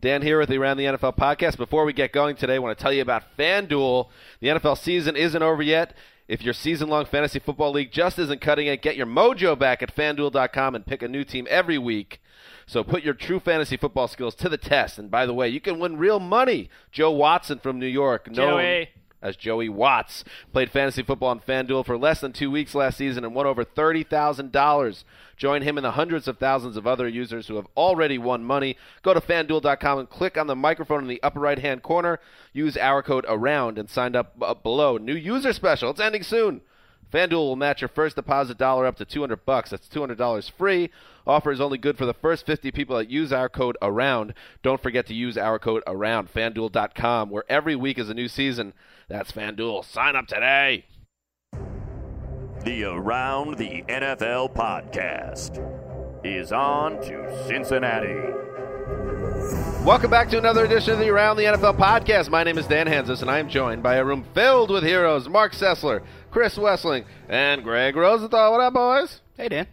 Dan here with the Around the NFL podcast. Before we get going today, I want to tell you about FanDuel. The NFL season isn't over yet. If your season long fantasy football league just isn't cutting it, get your mojo back at fanduel.com and pick a new team every week. So put your true fantasy football skills to the test. And by the way, you can win real money. Joe Watson from New York, Joey. As Joey Watts, played fantasy football on FanDuel for less than two weeks last season and won over $30,000. Join him and the hundreds of thousands of other users who have already won money. Go to fanduel.com and click on the microphone in the upper right hand corner. Use our code AROUND and sign up, up below. New user special. It's ending soon. FanDuel will match your first deposit dollar up to 200 bucks. That's $200 free. Offer is only good for the first 50 people that use our code AROUND. Don't forget to use our code AROUND. FanDuel.com, where every week is a new season. That's FanDuel. Sign up today. The Around the NFL podcast is on to Cincinnati. Welcome back to another edition of the Around the NFL podcast. My name is Dan Hanzus, and I am joined by a room filled with heroes Marc Sessler, Chris Wesseling, and Gregg Rosenthal. What up, boys? Hey, Dan.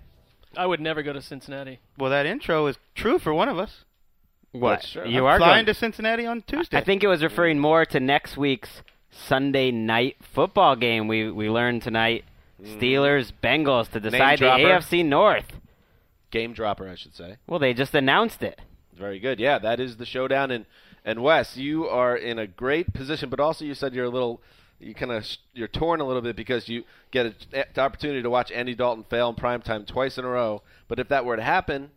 I would never go to Cincinnati. Well, that intro is true for one of us. What? That's true. You I'm are flying going to Cincinnati on Tuesday. I think it was referring more to next week's Sunday night football game. We we learned tonight mm-hmm. Steelers Bengals to decide the. AFC North. Game dropper, I should say. Well, they just announced it. Very good. Yeah, that is the showdown. And and Wes, you are in a great position, but also you said you're a little, you kind of you're torn a little bit because you get a, eh, the opportunity to watch Andy Dalton fail in prime time twice in a row. But if that were to happen,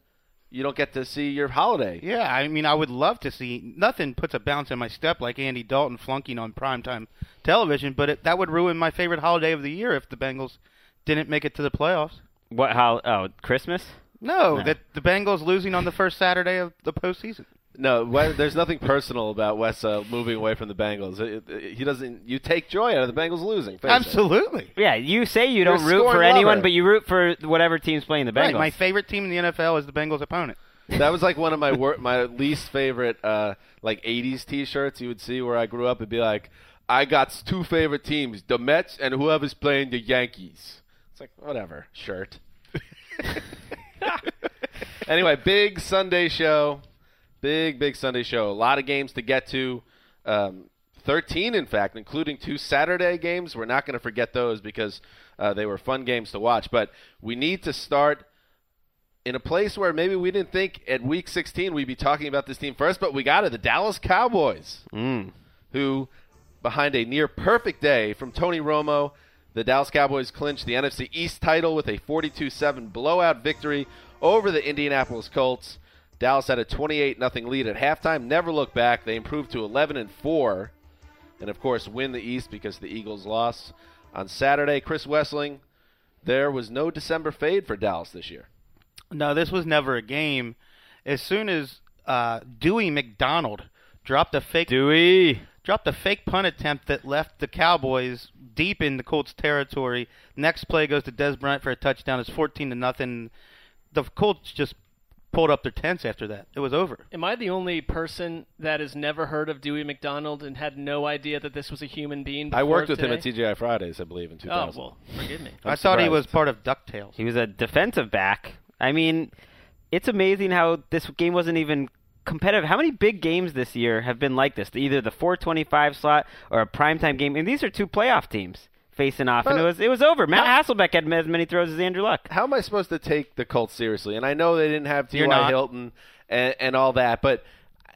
you don't get to see your holiday. Yeah, I mean, I would love to see. Nothing puts a bounce in my step like Andy Dalton flunking on primetime television, but it, that would ruin my favorite holiday of the year if the Bengals didn't make it to the playoffs. What? How? Oh, Christmas. No, No. that the Bengals losing on the first Saturday of the postseason. No, there's nothing personal about Wes uh, moving away from the Bengals. It- it- he doesn't. You take joy out of the Bengals losing. face it. Absolutely. Yeah, you say you You're don't a root for scoring anyone, lover. but you root for whatever team's playing the Bengals. Right, my favorite team in the NFL is the Bengals' opponent. That was like one of my wor- my least favorite uh, like '80s T-shirts you would see where I grew up. It'd be like, "I got two favorite teams: the Mets and whoever's playing the Yankees." It's like whatever shirt. anyway, big Sunday show, big big Sunday show. A lot of games to get to. Um, 13, in fact, including two Saturday games. We're not going to forget those because uh, they were fun games to watch. But we need to start in a place where maybe we didn't think at week 16 we'd be talking about this team first, but we got it. The Dallas Cowboys, Mm. who, behind a near perfect day from Tony Romo, the Dallas Cowboys clinched the NFC East title with a 42 7 blowout victory over the Indianapolis Colts. Dallas had a 28 0 lead at halftime, never looked back. They improved to 11 and 4, and of course, win the East because the Eagles lost on Saturday. Chris Wesseling, there was no December fade for Dallas this year. No, this was never a game. As soon as uh, Dewey McDonald dropped a fake Dewey. dropped a fake punt attempt that left the Cowboys deep in the Colts territory. Next play goes to Dez Bryant for a touchdown. It's 14 to nothing. The Colts just pulled up their tents after that. It was over. Am I the only person that has never heard of Dewey McDonald and had no idea that this was a human being? I worked with him at today? TGI Fridays, I believe, in 2000. Oh 2000. well, forgive me. I'm thought he was part of DuckTales. He was a defensive back. I mean, it's amazing how this game wasn't even competitive. How many big games this year have been like this? Either the 425 slot or a primetime game. And these are two playoff teams facing off, and it was it was over. Matt Hasselbeck had as many throws as Andrew Luck. How am I supposed to take the Colts seriously? And I know they didn't have T.Y. Hilton and, and all that, but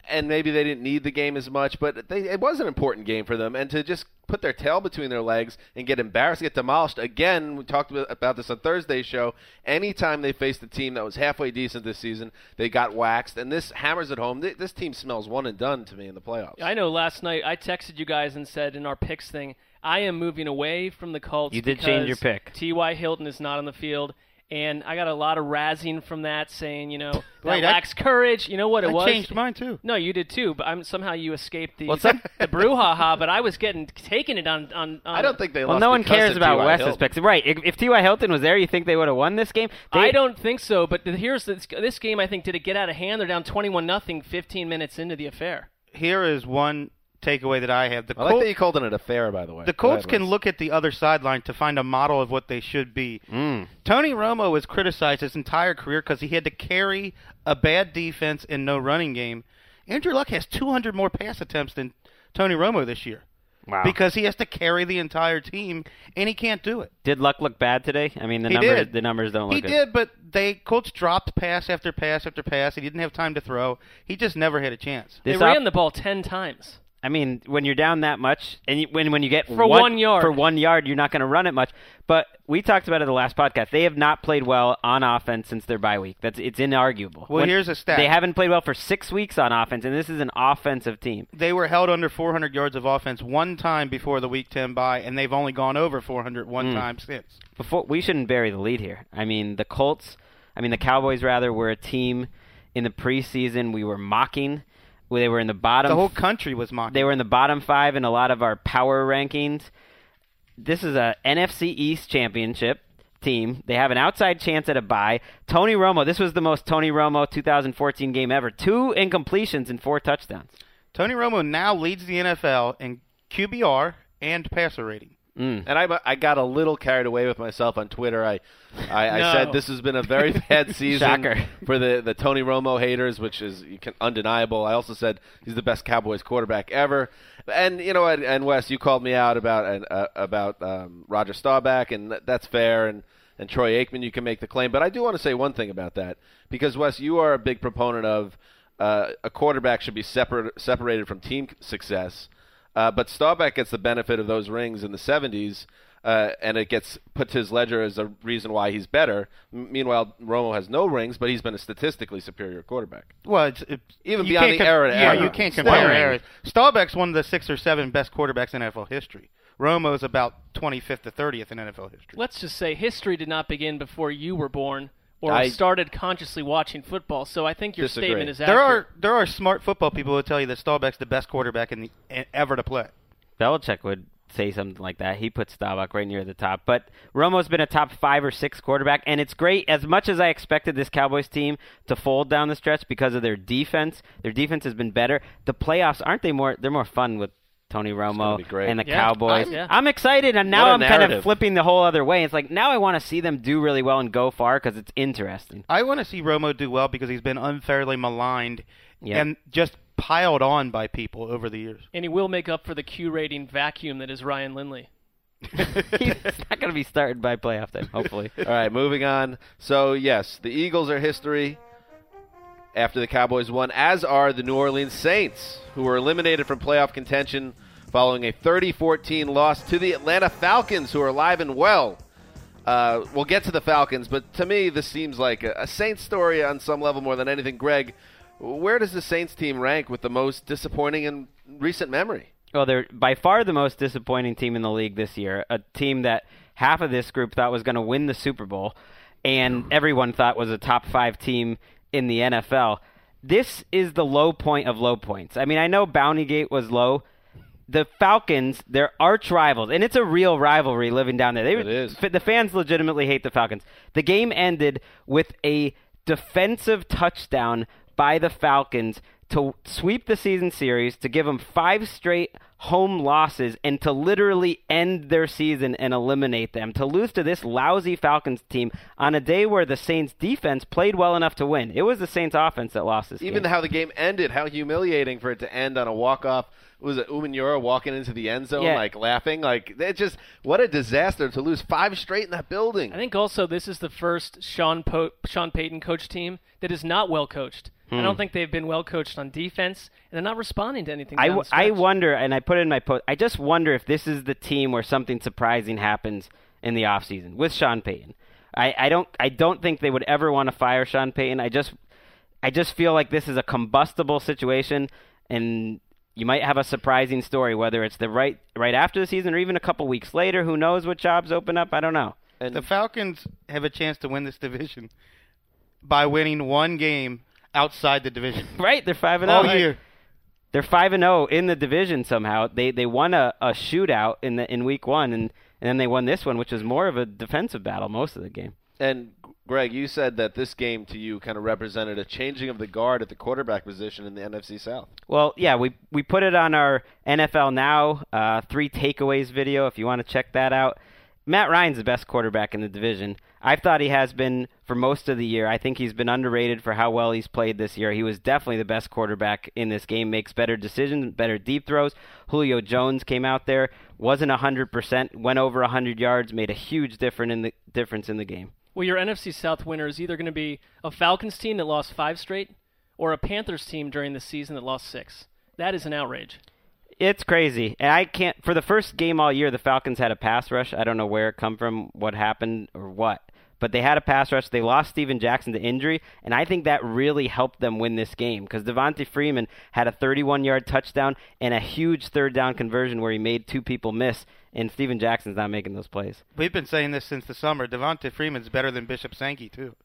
and maybe they didn't need the game as much, but they, it was an important game for them. And to just put their tail between their legs and get embarrassed, get demolished again. We talked about, about this on Thursday's show. Anytime they faced a team that was halfway decent this season, they got waxed. And this hammers it home. This team smells one and done to me in the playoffs. I know. Last night I texted you guys and said in our picks thing, I am moving away from the Colts. You did change your pick. T.Y. Hilton is not on the field, and I got a lot of razzing from that, saying, you know, that Wait, I- lacks courage. You know what it I was? changed mine too. No, you did too, but I'm somehow you escaped the What's that? the brouhaha. But I was getting taking it on on. on I don't think they Well, lost. no one cares about T.Y. Wes's picks. Right. If, if T.Y. Hilton was there, you think they would have won this game? They, I don't think so. But the- here's this, this game. I think did it get out of hand? They're down 21 nothing, 15 minutes into the affair. Here is one takeaway that I have. The I like that you called it an affair, by the way. The Colts can look at the other sideline to find a model of what they should be. Mm. Tony Romo was criticized his entire career because he had to carry a bad defense and no running game. Andrew Luck has 200 more pass attempts than Tony Romo this year Wow. because he has to carry the entire team, and he can't do it. did Luck look bad today? I mean, the He numbers did. the numbers don't look He good. did, but they Colts dropped pass after pass after pass. He didn't have time to throw. He just never had a chance. This they op- ran the ball 10 times. I mean, when you're down that much, and you, when when you get For one yard. for one yard, you're not going to run it much. But we talked about it in the last podcast. They have not played well on offense since their bye week. That's it's inarguable. Well, When- here's a stat. They haven't played well for six weeks on offense, and this is an offensive team. They were held under 400 yards of offense one time before the Week 10 bye, and they've only gone over 400 one Mm. time since. Before we shouldn't bury the lead here. I mean, the Colts. I mean, the Cowboys rather were a team in the preseason we were mocking. They were in the bottom. The whole country was mocking. They were in the bottom five in a lot of our power rankings. This is a NFC East championship team. They have an outside chance at a bye. Tony Romo, this was the most Tony Romo 2014 game ever. Two incompletions and four touchdowns. Tony Romo now leads the NFL in QBR and passer rating. Mm. And I, I got a little carried away with myself on Twitter. I, I, I said this has been a very bad season for the, the Tony Romo haters, which is can, undeniable. I also said he's the best Cowboys quarterback ever. And you know, and, and Wes, you called me out about and, uh, about um, Roger Staubach, and that's fair. And and Troy Aikman, you can make the claim. But I do want to say one thing about that because Wes, you are a big proponent of uh, a quarterback should be separate separated from team success. Uh, but Staubach gets the benefit of those rings in the 70s, uh, and it gets put to his ledger as a reason why he's better. M- meanwhile, Romo has no rings, but he's been a statistically superior quarterback. Well, it's, it, Even beyond can't the era to Yeah, era. you can't Still. compare eras. Staubach's one of the six or seven best quarterbacks in NFL history. Romo's about 25th to 30th in NFL history. Let's just say history did not begin before you were born or I- started consciously watching football. So I think your Disagree. statement is There accurate. are there are smart football people who tell you that Staubach's the best quarterback in the, ever to play. Belichick would say something like that. He puts Staubach right near the top. But Romo's been a top five or six quarterback, and it's great. As much as I expected this Cowboys team to fold down the stretch because of their defense, their defense has been better. The playoffs aren't they more? They're more fun with Tony Romo be great. and the Yeah, Cowboys. I'm- yeah. I'm excited, and now What a I'm kind of flipping the whole other way. It's like now I want to see them do really well and go far because it's interesting. I want to see Romo do well because he's been unfairly maligned Yeah. and just piled on by people over the years. and he will make up for the Q rating vacuum that is Ryan Lindley. He's not going to be started by playoff time, hopefully. All right, moving on. So, yes, the Eagles are history after the Cowboys won, as are the New Orleans Saints, who were eliminated from playoff contention following a 30 14 loss to the Atlanta Falcons, who are alive and well. Uh, we'll get to the Falcons, but to me, this seems like a, a Saints story on some level more than anything. Greg, where does the Saints team rank with the most disappointing in recent memory? Well, they're by far the most disappointing team in the league this year. A team that half of this group thought was going to win the Super Bowl, and everyone thought was a top five team in the NFL. This is the low point of low points. I mean, I know Bountygate was low. The Falcons, their arch rivals, and it's a real rivalry living down there. They, It is. The fans legitimately hate the Falcons. The game ended with a defensive touchdown by the Falcons to sweep the season series, to give them five straight home losses, and to literally end their season and eliminate them. To lose to this lousy Falcons team on a day where the Saints defense played well enough to win. It was the Saints offense that lost this Even game. how the game ended, how humiliating for it to end on a walk off. It was it Umenyiora walking into the end zone, Yeah. like laughing? Like it just what a disaster to lose five straight in that building. I think also this is the first Sean po- Sean Payton coach team that is not well coached. I Hmm. don't think they've been well coached on defense, and they're not responding to anything. I, down w- the I wonder, and I put it in my post, I just wonder if this is the team where something surprising happens in the offseason with Sean Payton. I, I don't I don't think they would ever want to fire Sean Payton. I just I just feel like this is a combustible situation and you might have a surprising story, whether it's the right right after the season or even a couple weeks later. Who knows what jobs open up? I don't know. And The Falcons have a chance to win this division by winning one game outside the division Right, they're five and all zero. year. They're five and zero in the division somehow. They they won a, a shootout in the in week one, and and then they won this one, which was more of a defensive battle most of the game. And Greg, you said that this game to you kind of represented a changing of the guard at the quarterback position in the NFC South. Well, yeah, we we put it on our NFL Now uh, three takeaways video. If you want to check that out, Matt Ryan's the best quarterback in the division. I've thought he has been for most of the year. I think he's been underrated for how well he's played this year. He was definitely the best quarterback in this game. Makes better decisions, better deep throws. Julio Jones came out there, wasn't hundred percent, went over hundred yards, made a huge difference in the difference in the game. Well, your NFC South winner is either going to be a Falcons team that lost five straight, or a Panthers team during the season that lost six. That is an outrage. It's crazy, and I can't. For the first game all year, the Falcons had a pass rush. I don't know where it come from, what happened, or what. But they had a pass rush. They lost Steven Jackson to injury, and I think that really helped them win this game because Devonta Freeman had a 31-yard touchdown and a huge third down conversion where he made two people miss, and Steven Jackson's not making those plays. We've been saying this since the summer. Devonta Freeman's better than Bishop Sankey too.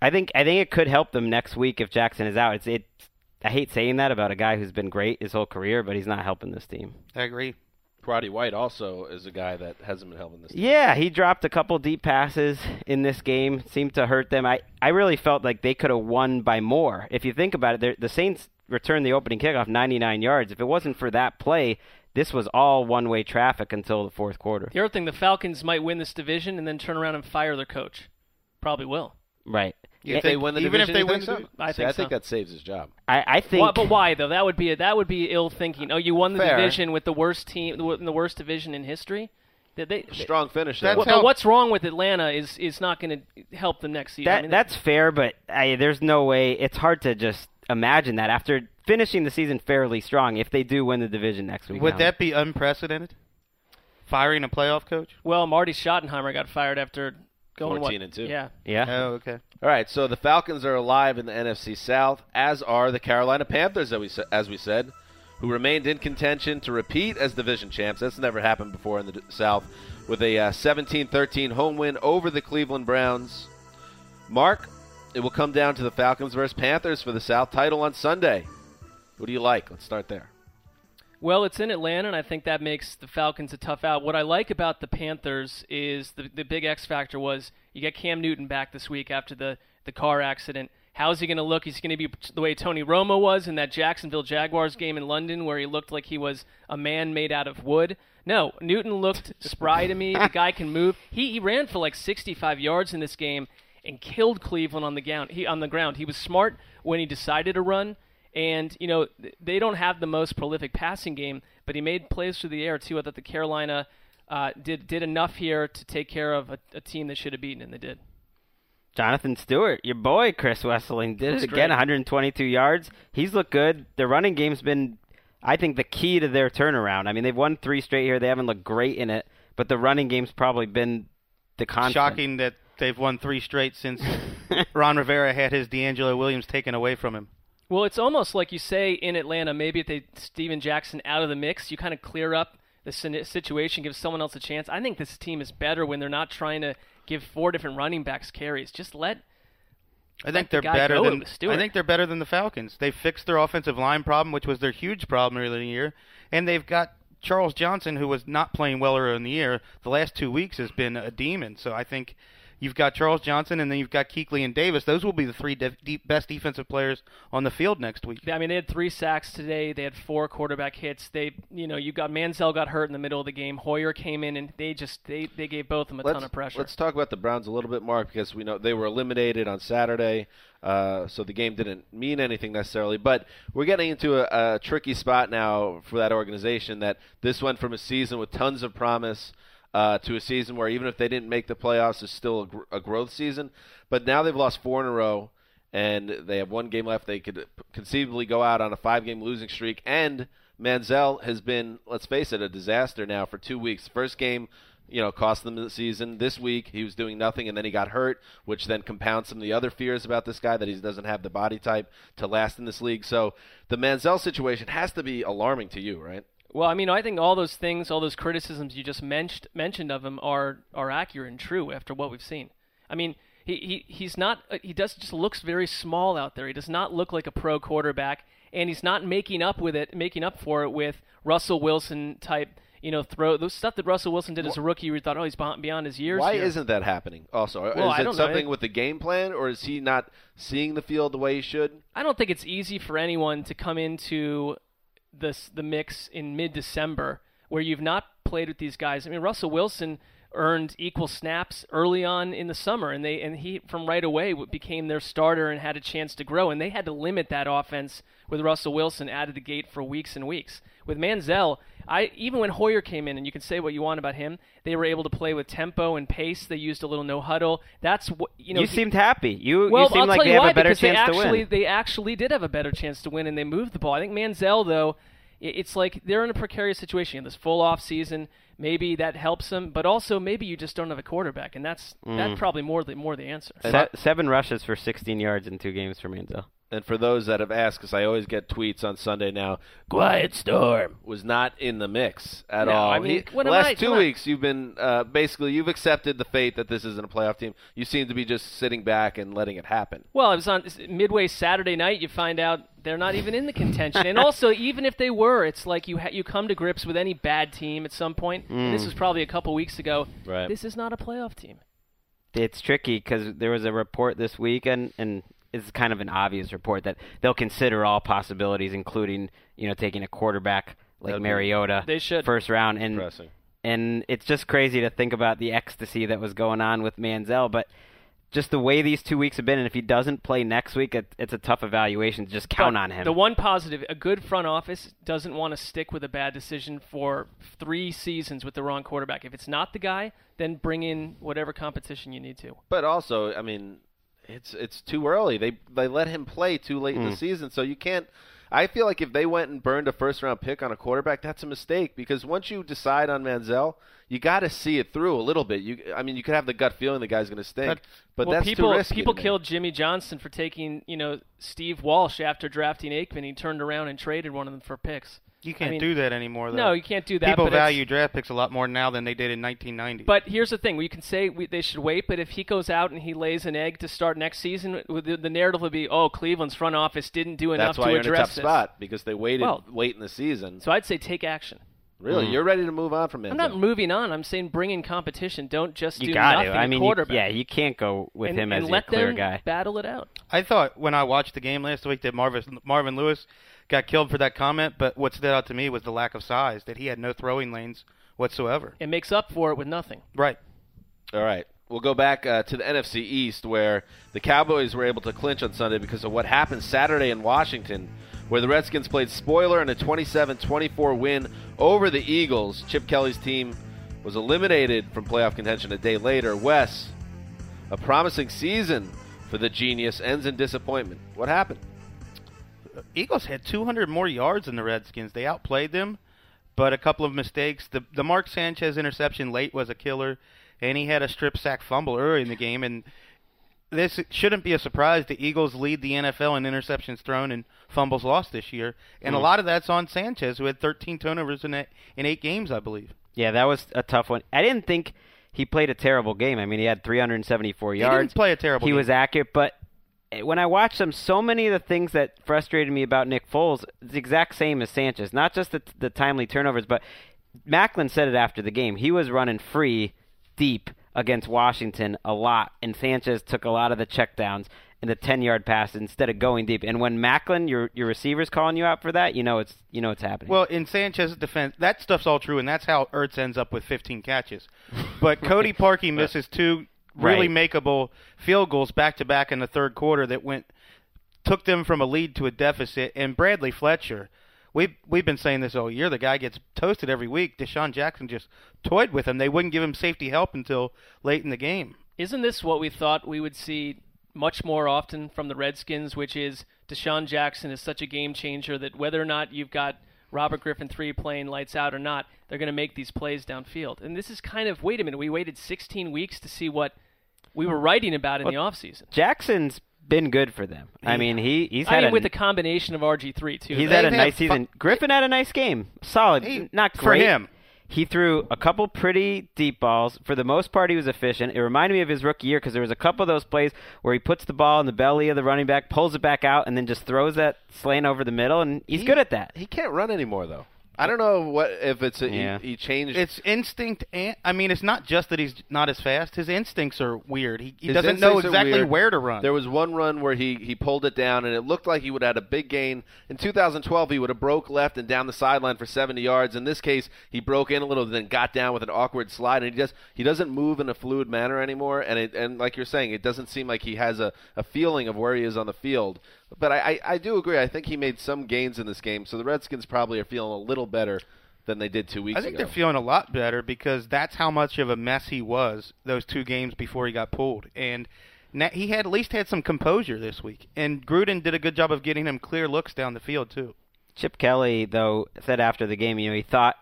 I think I think it could help them next week if Jackson is out. It's it. I hate saying that about a guy who's been great his whole career, but he's not helping this team. I agree. Roddy White also is a guy that hasn't been helping this. team. Yeah, he dropped a couple deep passes in this game. Seemed to hurt them. I, I really felt like they could have won by more. If you think about it, the Saints returned the opening kickoff 99 yards. If it wasn't for that play, this was all one-way traffic until the fourth quarter. The other thing, the Falcons might win this division and then turn around and fire their coach. Probably will. Right. You If they win the even if they win think the so? division? I See, think I think so. that saves his job. I, I think. Why, but why though? That would be a, that would be ill thinking. Oh, you won the Fair. division with the worst team in the worst division in history. Did they? Strong finish. That's Well, how- what's wrong with Atlanta is is not going to help them next season. That I mean, that's fair, but I, there's no way. It's hard to just imagine that after finishing the season fairly strong. If they do win the division next week, Would now. that be unprecedented? Firing a playoff coach? well, Marty Schottenheimer got fired after going 14 what? and two. Yeah. Yeah. Oh, okay. All right, so the Falcons are alive in the NFC South, as are the Carolina Panthers, as we, as we said, who remained in contention to repeat as division champs. That's never happened before in the South, with a uh, 17-13 home win over the Cleveland Browns. Mark, it will come down to the Falcons versus Panthers for the South title on Sunday. Who do you like? Let's start there. Well, it's in Atlanta, and I think that makes the Falcons a tough out. What I like about the Panthers is the the big X factor was you get Cam Newton back this week after the the car accident. How's he going to look? He's going to be the way Tony Romo was in that Jacksonville Jaguars game in London, where he looked like he was a man made out of wood. No, Newton looked spry to me. The guy can move. He, he ran for like 65 yards in this game and killed Cleveland on the ground. He on the ground. He was smart when he decided to run. And you know they don't have the most prolific passing game, but he made plays through the air too. I thought the Carolina uh, did did enough here to take care of a, a team that should have beaten, and they did. Jonathan Stewart, your boy Chris Wesseling, did That's it again. great. 122 yards. He's looked good. Their running game's been, I think, the key to their turnaround. I mean, they've won three straight here. They haven't looked great in it, but the running game's probably been the constant. Shocking that they've won three straight since Ron Rivera had his DeAngelo Williams taken away from him. Well, it's almost like you say in Atlanta. Maybe if they Steven Jackson out of the mix, you kind of clear up the situation, give someone else a chance. I think this team is better when they're not trying to give four different running backs carries. Just let I think Let they're guy better than. I think they're better than the Falcons. They fixed their offensive line problem, which was their huge problem earlier in the year, and they've got Charles Johnson, who was not playing well earlier in the year. The last two weeks has been a demon. So I think you've got Charles Johnson, and then you've got Kuechly and Davis. Those will be the three def- deep, best defensive players on the field next week. I mean, they had three sacks today. They had four quarterback hits. They, you know, you got Manziel got hurt in the middle of the game. Hoyer came in, and they just they, they gave both of them a let's, ton of pressure. Let's talk about the Browns a little bit, Mark, because we know they were eliminated on Saturday, uh, so the game didn't mean anything necessarily. But we're getting into a, a tricky spot now for that organization. That this went from a season with tons of promise uh, to a season where even if they didn't make the playoffs, it's still a, gr- a growth season. But now they've lost four in a row, and they have one game left. They could conceivably go out on a five-game losing streak, and Manziel has been, let's face it, a disaster now for two weeks. First game you know, cost them the season. This week, he was doing nothing, and then he got hurt, which then compounds some of the other fears about this guy that he doesn't have the body type to last in this league. So the Manziel situation has to be alarming to you, right? Well, I mean, I think all those things, all those criticisms you just mentioned mentioned of him are are accurate and true after what we've seen. I mean, he, he he's not uh, he does just looks very small out there. He does not look like a pro quarterback, and he's not making up with it, making up for it with Russell Wilson type. You know, throw those stuff that Russell Wilson did as a rookie. We thought, oh, he's beyond his years. Why here. isn't that happening? Also, Well, is I it don't know. something with the game plan, or is he not seeing the field the way he should? I don't think it's easy for anyone to come into this the mix in mid-December where you've not played with these guys. I mean, Russell Wilson earned equal snaps early on in the summer, and they and he from right away became their starter and had a chance to grow. And they had to limit that offense with Russell Wilson out of the gate for weeks and weeks. With Manziel, I even when Hoyer came in, and you can say what you want about him, they were able to play with tempo and pace. They used a little no huddle. That's what you know. you he- seemed happy. You well, you seem I'll like tell they you have why, a better because chance they to actually, win. They actually did have a better chance to win, and they moved the ball. I think Manziel, though, it's like they're in a precarious situation. in This full off season, maybe that helps them, but also maybe you just don't have a quarterback, and that's Mm. that's probably more the more the answer. Se- seven rushes for 16 yards in two games for Manziel. And for those that have asked, because I always get tweets on Sunday now, Quiet Storm was not in the mix at No, all. I mean, He- what the last I- two come on. weeks, you've been uh, basically you've accepted the fate that this isn't a playoff team. You seem to be just sitting back and letting it happen. Well, it was on midway Saturday night. You find out they're not even in the contention, and also even if they were, it's like you ha- you come to grips with any bad team at some point. And this was probably a couple weeks ago. Right. This is not a playoff team. It's tricky because there was a report this weekend, and it's kind of an obvious report that they'll consider all possibilities, including you know taking a quarterback like That'd be- Mariota They should. first round, and Depressing. and it's just crazy to think about the ecstasy that was going on with Manziel, but. Just the way these two weeks have been, and if he doesn't play next week, it, it's a tough evaluation to just count But on him. The one positive, a good front office doesn't want to stick with a bad decision for three seasons with the wrong quarterback. If it's not the guy, then bring in whatever competition you need to. But also, I mean, it's it's too early. They they let him play too late in the hmm. season, so you can't. I feel like if they went and burned a first round pick on a quarterback, that's a mistake because once you decide on Manziel, you got to see it through a little bit. You, I mean, you could have the gut feeling the guy's going to stink, That's- but well, that's people too risky. people killed Jimmy Johnson for taking you know Steve Walsh after drafting Aikman. He turned around and traded one of them for picks. You can't I mean, do that anymore. Though. No, you can't do that. People but value draft picks a lot more now than they did in 1990. But here's the thing: we can say we, they should wait, but if he goes out and he lays an egg to start next season, the, the narrative would be, "Oh, Cleveland's front office didn't do enough That's why to you're in a address tough this." spot because they waited Well- late in the season. So I'd say take action. really, mm. you're ready to move on from Manziel. I'm not moving on. I'm saying bring in competition. Don't just you do got nothing to. I at mean, you, yeah, you can't go with and, him and as let your clear them guy. battle it out. I thought when I watched the game last week that Marvin Marvin Lewis got killed for that comment, but what stood out to me was the lack of size that he had no throwing lanes whatsoever. It makes up for it with nothing. Right. All right. We'll go back uh, to the NFC East where the Cowboys were able to clinch on Sunday because of what happened Saturday in Washington, where the Redskins played spoiler in a 27 24 win over the Eagles. Chip Kelly's team was eliminated from playoff contention a day later. Wes, a promising season for the genius ends in disappointment. What happened? Eagles had 200 more yards than the Redskins. They outplayed them, but a couple of mistakes. The the Mark Sanchez interception late was a killer, and he had a strip sack fumble early in the game. And this shouldn't be a surprise. The Eagles lead the NFL in interceptions thrown and fumbles lost this year, and a mm. lot of that's on Sanchez, who had 13 turnovers in eight, in eight games, I believe. Yeah, that was a tough one. I didn't think he played a terrible game. I mean, he had 374 He yards. didn't play a terrible. he game. was accurate, but Eh, when I watched them, so many of the things that frustrated me about Nick Foles, the exact same as Sanchez. Not just the, the timely turnovers, but Maclin said it after the game. He was running free, deep against Washington a lot, and Sanchez took a lot of the checkdowns and the 10-yard pass instead of going deep. And when Maclin, your your receiver's calling you out for that, you know it's you know it's happening. Well, in Sanchez's defense, that stuff's all true, and that's how Ertz ends up with 15 catches. But Cody Parkey misses two really Right. makeable field goals back to back in the third quarter that went took them from a lead to a deficit. And Bradley Fletcher, we've we've been saying this all year. The guy gets toasted every week. DeSean Jackson just toyed with him. They wouldn't give him safety help until late in the game. Isn't this what we thought we would see much more often from the Redskins, which is DeSean Jackson is such a game changer that whether or not you've got Robert Griffin three playing lights out or not, they're going to make these plays downfield. And this is kind of wait a minute, we waited 16 weeks to see what we were writing about in the offseason. Jackson's been good for them. I mean, he he's had I mean, a, with the combination of RG three too. he's They've had a had nice fu- season. Griffin had a nice game, solid, He- not great for him. He threw a couple pretty deep balls. For the most part, he was efficient. It reminded me of his rookie year because there was a couple of those plays where he puts the ball in the belly of the running back, pulls it back out, and then just throws that slant over the middle, and he's He- good at that. He can't run anymore though. I don't know what if it's a, Yeah. he, he changed. It's instinct, and I mean, it's not just that he's not as fast. His instincts are weird. He, he doesn't know exactly where to run. There was one run where he, he pulled it down, and it looked like he would have had a big gain. In 2012, he would have broke left and down the sideline for 70 yards. In this case, he broke in a little, then got down with an awkward slide, and he just he doesn't move in a fluid manner anymore. And it, and like you're saying, it doesn't seem like he has a, a feeling of where he is on the field. But I, I, I do agree. I think he made some gains in this game, so the Redskins probably are feeling a little better than they did two weeks ago. I think ago. they're feeling a lot better because that's how much of a mess he was those two games before he got pulled, and na- he had at least had some composure this week. And Gruden did a good job of getting him clear looks down the field too. Chip Kelly, though, said after the game, you know, he thought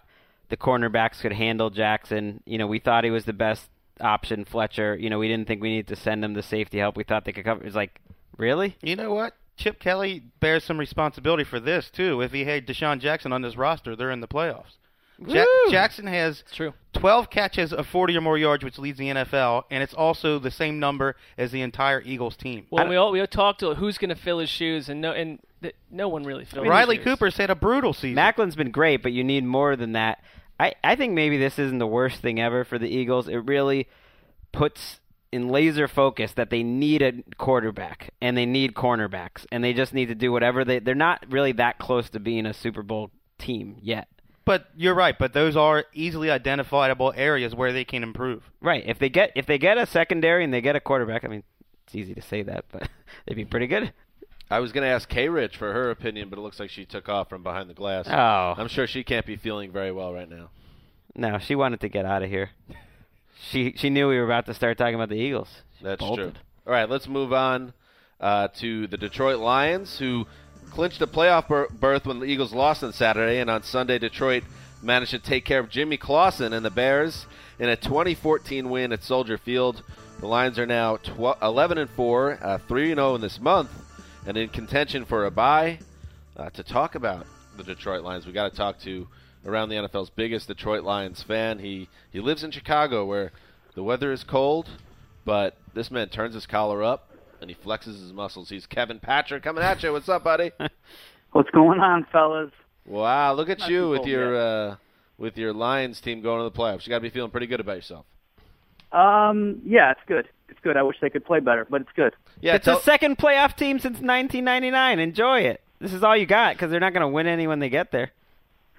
the cornerbacks could handle Jackson. You know, we thought he was the best option, Fletcher. You know, we didn't think we needed to send him the safety help. We thought they could cover. It's like, really? You know what? Chip Kelly bears some responsibility for this too. If he had DeSean Jackson on his roster, they're in the playoffs. Ja- Jackson has true. 12 catches of 40 or more yards, which leads the NFL, and it's also the same number as the entire Eagles team. Well, we all we all talked to who's going to fill his shoes, and no, and th- no one really filled. his Riley shoes. Cooper's had a brutal season. Maclin's been great, but you need more than that. I, I think maybe this isn't the worst thing ever for the Eagles. It really puts in laser focus that they need a quarterback and they need cornerbacks and they just need to do whatever they they're not really that close to being a Super Bowl team yet. But you're right. But those are easily identifiable areas where they can improve. Right. If they get if they get a secondary and they get a quarterback, I mean, it's easy to say that, but they'd be pretty good. I was going to ask K Rich for her opinion, but it looks like she took off from behind the glass. Oh. I'm sure she can't be feeling very well right now. No, she wanted to get out of here. She she knew we were about to start talking about the Eagles. She That's bolted. true. All right, let's move on uh, to the Detroit Lions, who clinched a playoff ber- berth when the Eagles lost on Saturday, and on Sunday, Detroit managed to take care of Jimmy Clausen and the Bears in a 2014 win at Soldier Field. The Lions are now tw- 11 and 4, uh, 3 and 0 in this month, and in contention for a bye. Uh, to talk about the Detroit Lions, we got to talk to around the NFL's biggest Detroit Lions fan. He he lives in Chicago, where the weather is cold, but this man turns his collar up and he flexes his muscles. He's Kevin Patrick coming at you. What's up, buddy? What's going on, fellas? Wow, look at Not you with your uh, with your Lions team going to the playoffs. You got to be feeling pretty good about yourself. Um, yeah, it's good. It's good. I wish they could play better, but it's good. Yeah, it's tell- the second playoff team since 1999. Enjoy it. This is all you got because they're not going to win any when they get there.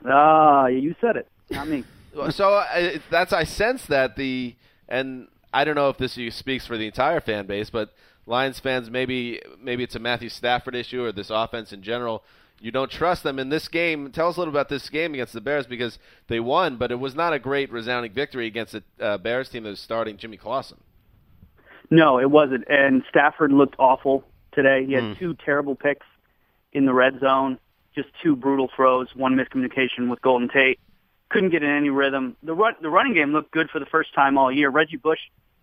Ah, you said it, not me. so uh, that's I sense that the and I don't know if this speaks for the entire fan base, but Lions fans maybe maybe it's a Matthew Stafford issue or this offense in general. You don't trust them in this game. Tell us a little about this game against the Bears because they won, but it was not a great resounding victory against the uh, Bears team that was starting Jimmy Clausen. No, it wasn't. And Stafford looked awful today. He had two terrible picks in the red zone, just two brutal throws, one miscommunication with Golden Tate. Couldn't get in any rhythm. The run, the running game looked good for the first time all year. Reggie Bush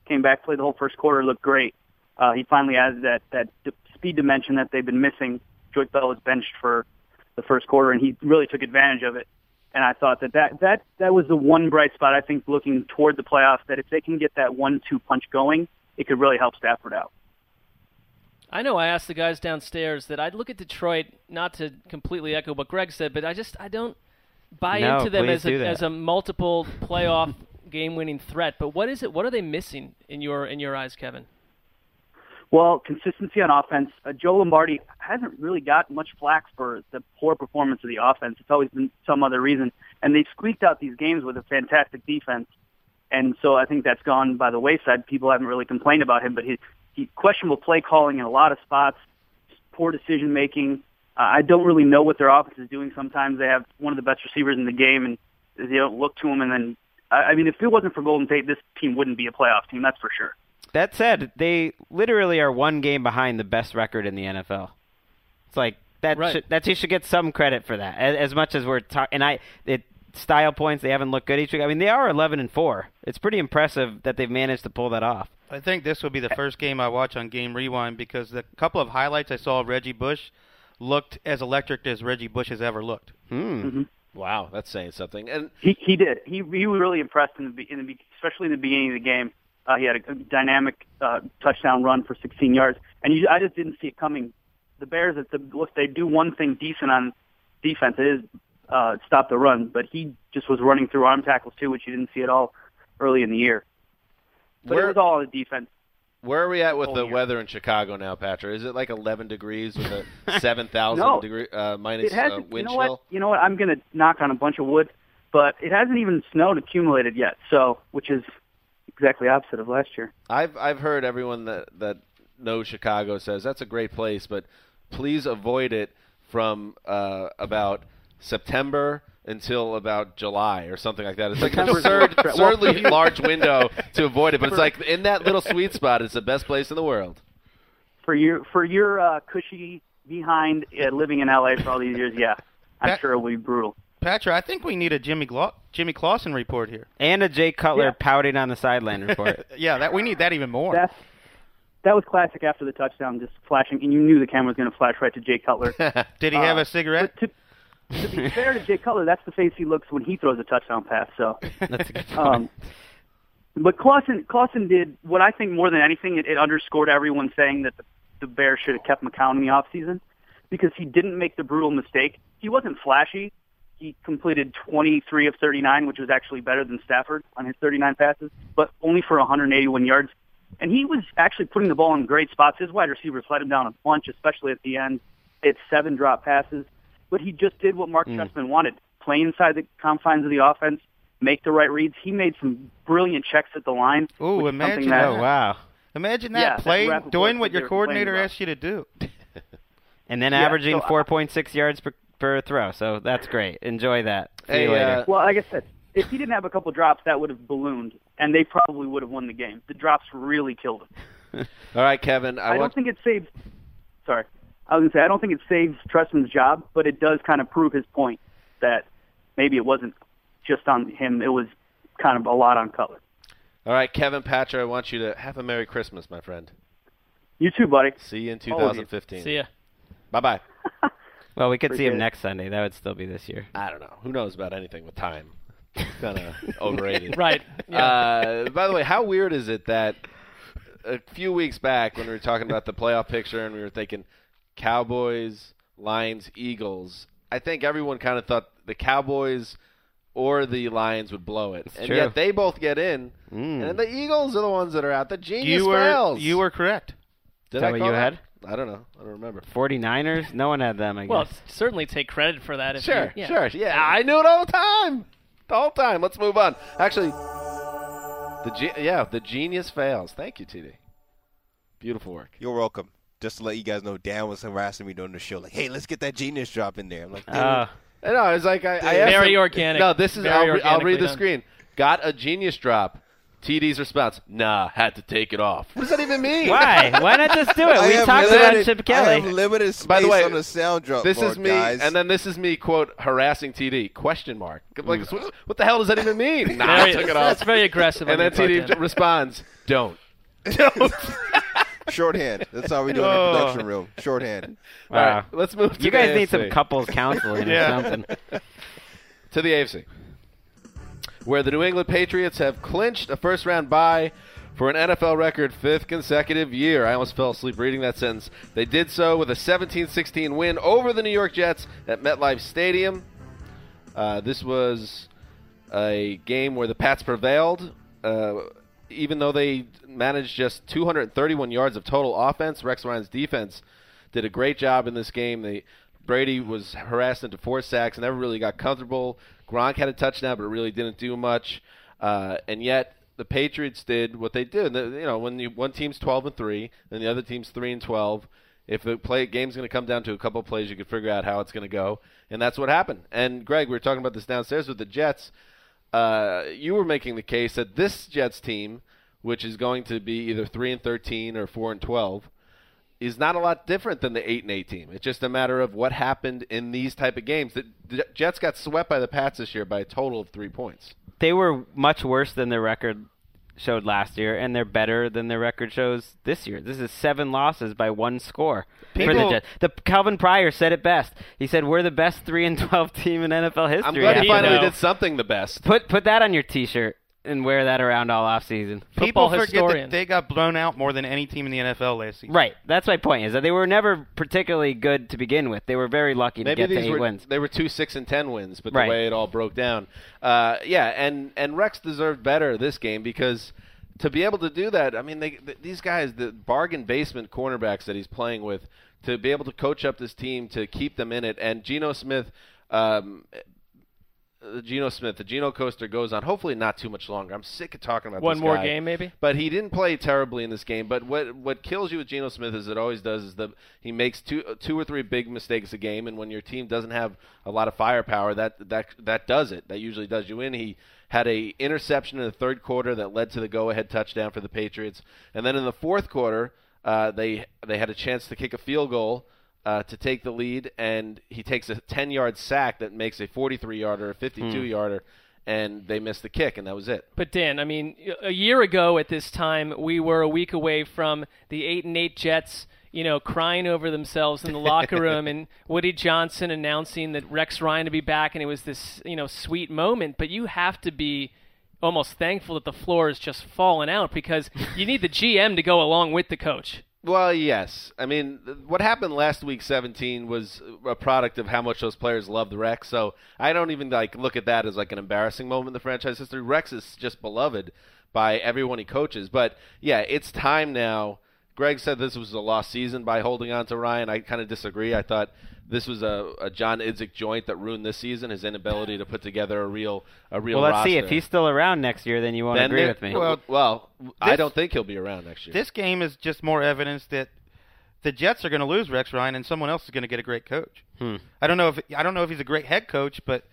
came back, played the whole first quarter, looked great. Uh, he finally added that that speed dimension that they've been missing. Joique Bell was benched for the first quarter, and he really took advantage of it. And I thought that that that that was the one bright spot. I think looking toward the playoffs, that if they can get that one-two punch going, it could really help Stafford out. I know I asked the guys downstairs that I'd look at Detroit, not to completely echo what Greg said, but I just I don't buy No, into them as a, as a multiple playoff game-winning threat. But what is it? What are they missing in your in your eyes, Kevin? Well, consistency on offense. Uh, Joe Lombardi hasn't really got much flack for the poor performance of the offense. It's always been some other reason, and they've squeaked out these games with a fantastic defense. And so I think that's gone by the wayside. People haven't really complained about him, but he, he questionable play calling in a lot of spots, poor decision making. Uh, I don't really know what their offense is doing. Sometimes they have one of the best receivers in the game, and they don't look to him. And then, I I mean, if it wasn't for Golden Tate, this team wouldn't be a playoff team. That's for sure. That said, they literally are one game behind the best record in the NFL. It's like that. Right. Should, that you should get some credit for that. As, as much as we're talking, and I, it style points they haven't looked good each week. I mean, they are 11 and four. It's pretty impressive that they've managed to pull that off. I think this will be the first game I watch on Game Rewind because the couple of highlights I saw of Reggie Bush looked as electric as Reggie Bush has ever looked. Hmm. Wow, that's saying something. And He he did. He he was really impressed in the in the especially in the beginning of the game. Uh, he had a, a dynamic uh, touchdown run for 16 yards, and you, I just didn't see it coming. The Bears, if the, look, they do one thing decent on defense. It is uh, stop the run, but he just was running through arm tackles too, which you didn't see at all early in the year. But Where- it was all on the defense. where are we at with the year. weather in Chicago now, Patrick? Is it like 11 degrees with a 7,000 No. degree uh, minus It uh, you wind know chill? what? You know what? I'm going to knock on a bunch of wood, but it hasn't even snowed accumulated yet. So, which is exactly opposite of last year. I've I've heard everyone that that knows Chicago says that's a great place, but please avoid it from uh, about September until about July or something like that. It's like an absurd, absurdly large window to avoid it, but it's like in that little sweet spot, it's the best place in the world. For your for your uh, cushy behind uh, living in LA for all these years, yeah, I'm Pat- sure it will be brutal. Patrick, I think we need a Jimmy Gla- Jimmy Clausen report here. And a Jay Cutler Yeah. pouting on the sideline report. Yeah, that we need that even more. That's that was classic after the touchdown, just flashing, and you knew the camera was going to flash right to Jay Cutler. Did he have Uh, a cigarette? To, to be fair to Jay Cutler, that's the face he looks when he throws a touchdown pass. So, That's a good point. um, but Clausen, Clausen did what I think more than anything, it, it underscored everyone saying that the, the Bears should have kept McCown in the offseason because he didn't make the brutal mistake. He wasn't flashy. He completed 23 of 39, which was actually better than Stafford on his 39 passes, but only for 181 yards. And he was actually putting the ball in great spots. His wide receivers let him down a bunch, especially at the end. It's seven drop passes, but he just did what Mark Trestman wanted: play inside the confines of the offense, make the right reads. He made some brilliant checks at the line. Ooh, which is imagine that, oh wow! Imagine that Yeah, playing, doing what your coordinator complaining about. asked you to do. And then Yeah, averaging so 4.6 yards per, per throw. So that's great. Enjoy that. See Hey, you later. uh, Well, like I said, if he didn't have a couple drops, that would have ballooned, and they probably would have won the game. The drops really killed him. All right, Kevin. I, I, don't think it saved. Sorry, I was gonna say I don't think it saves Trestman's job, but it does kind of prove his point that maybe it wasn't just on him; it was kind of a lot on Cutler. all right, Kevin Patrick. I want you to have a Merry Christmas, my friend. You too, buddy. See you in All of you. 2015. See ya. Bye bye. well, we could see him it. next Sunday. That would still be this year. I don't know. Who knows about anything with time? kind of overrated. Right. Yeah. Uh, by the way, how weird is it that a few weeks back when we were talking about the playoff picture and we were thinking Cowboys, Lions, Eagles, I think everyone kind of thought the Cowboys or the Lions would blow it, and true. yet they both get in, Mm. and the Eagles are the ones that are out. The genius You were fails. you were correct. Did Is I what call you that? had? I don't know. I don't remember. 49ers? No one had them, I guess. well, certainly take credit for that. If Sure, you, yeah. sure. Yeah, I knew it all the time. The whole time. Let's move on. Actually, the ge- yeah, the genius fails. Thank you, TD. Beautiful work. You're welcome. Just to let you guys know, Dan was harassing me during the show. Like, hey, let's get that genius drop in there. I'm like, dude, Uh, I know. It's like I, I Very him- organic. No, this is. I'll, re- I'll read the done. screen. Got a genius drop. TD's response: Nah, had to take it off. What does that even mean? why? Why not just do it? I We talked limited- about Chip I Kelly. have limited space By the way, on the sound drop. This board, is me, guys. and then this is me quote harassing TD question mark. Like, what, what the hell does that even mean? Nah, Very, took it off. that's very aggressive. And then TD responds, "Don't." Don't. shorthand. That's how we do it in Oh. the production room. Shorthand. All right, let's move to You the guys need some couples counseling Yeah. or something. to the AFC, where the New England Patriots have clinched a first round bye for an NFL record fifth consecutive year. I almost fell asleep reading that sentence. They did so with a 17 16 win over the New York Jets at MetLife Stadium. Uh, this was a game where the Pats prevailed. Uh, even though they managed just 231 yards of total offense, Rex Ryan's defense did a great job in this game. They Brady was harassed into four sacks, never really got comfortable. Gronk had a touchdown, but it really didn't do much. Uh, and yet the Patriots did what they did. You know, when you, one team's 12 and three, and the other team's three and 12, if the play game's going to come down to a couple plays, you can figure out how it's going to go, and that's what happened. And Greg, we were talking about this downstairs with the Jets. Uh, you were making the case that this Jets team, which is going to be either three and 13 or four and 12, is not a lot different than the eight and eight team. It's just a matter of what happened in these type of games. The Jets got swept by the Pats this year by a total of three points. They were much worse than their record showed last year, and they're better than their record shows this year. This is seven losses by one score for the People- Jets. The Calvin Pryor said it best. He said, "We're the best three and twelve team in NFL history." I'm glad he finally that." did something the best. Put put that on your T-shirt and wear that around all off season. People Football forget historian. that they got blown out more than any team in the NFL last season. Right. That's my point. Is that they were never particularly good to begin with. They were very lucky to Maybe get to these eight were wins. they were two six and ten wins, but Right. the way it all broke down, uh, yeah, and and Rex deserved better this game because to be able to do that, I mean, they, th- these guys, the bargain basement cornerbacks that he's playing with, to be able to coach up this team to keep them in it, and Geno Smith. Um, the Geno Smith, the Geno coaster goes on. Hopefully, not too much longer. I'm sick of talking about One more guy. game, maybe? But he didn't play terribly in this game. But what what kills you with Geno Smith is it always does is the he makes two two or three big mistakes a game, and when your team doesn't have a lot of firepower, that that that does it. That usually does you in. He had a interception in the third quarter that led to the go ahead touchdown for the Patriots, and then in the fourth quarter, uh, they they had a chance to kick a field goal. Uh, to take the lead, and he takes a 10 yard sack that makes a 43 yarder, a 52 yarder, and they missed the kick, and that was it. But Dan, I mean, a year ago at this time, we were a week away from the eight and eight Jets, you know, crying over themselves in the locker room, and Woody Johnson announcing that Rex Ryan to be back, and it was this, you know, sweet moment. But you have to be almost thankful that the floor is just falling out because you need the GM to go along with the coach. Well, yes. I mean, what happened last week 17 was a product of how much those players loved Rex. So I don't even like look at that as like an embarrassing moment in the franchise history. Rex is just beloved by everyone he coaches. But yeah, it's time now. Greg said this was a lost season by holding on to Ryan. I kind of disagree. I thought this was a, a John Idzik joint that ruined this season. His inability to put together a real a real. Well, let's see if he's still around next year. Then you won't Then agree there- with me. Well, well, I don't think he'll be around next year. This game is just more evidence that the Jets are going to lose Rex Ryan, and someone else is going to get a great coach. Hmm. I don't know if I don't know if he's a great head coach, but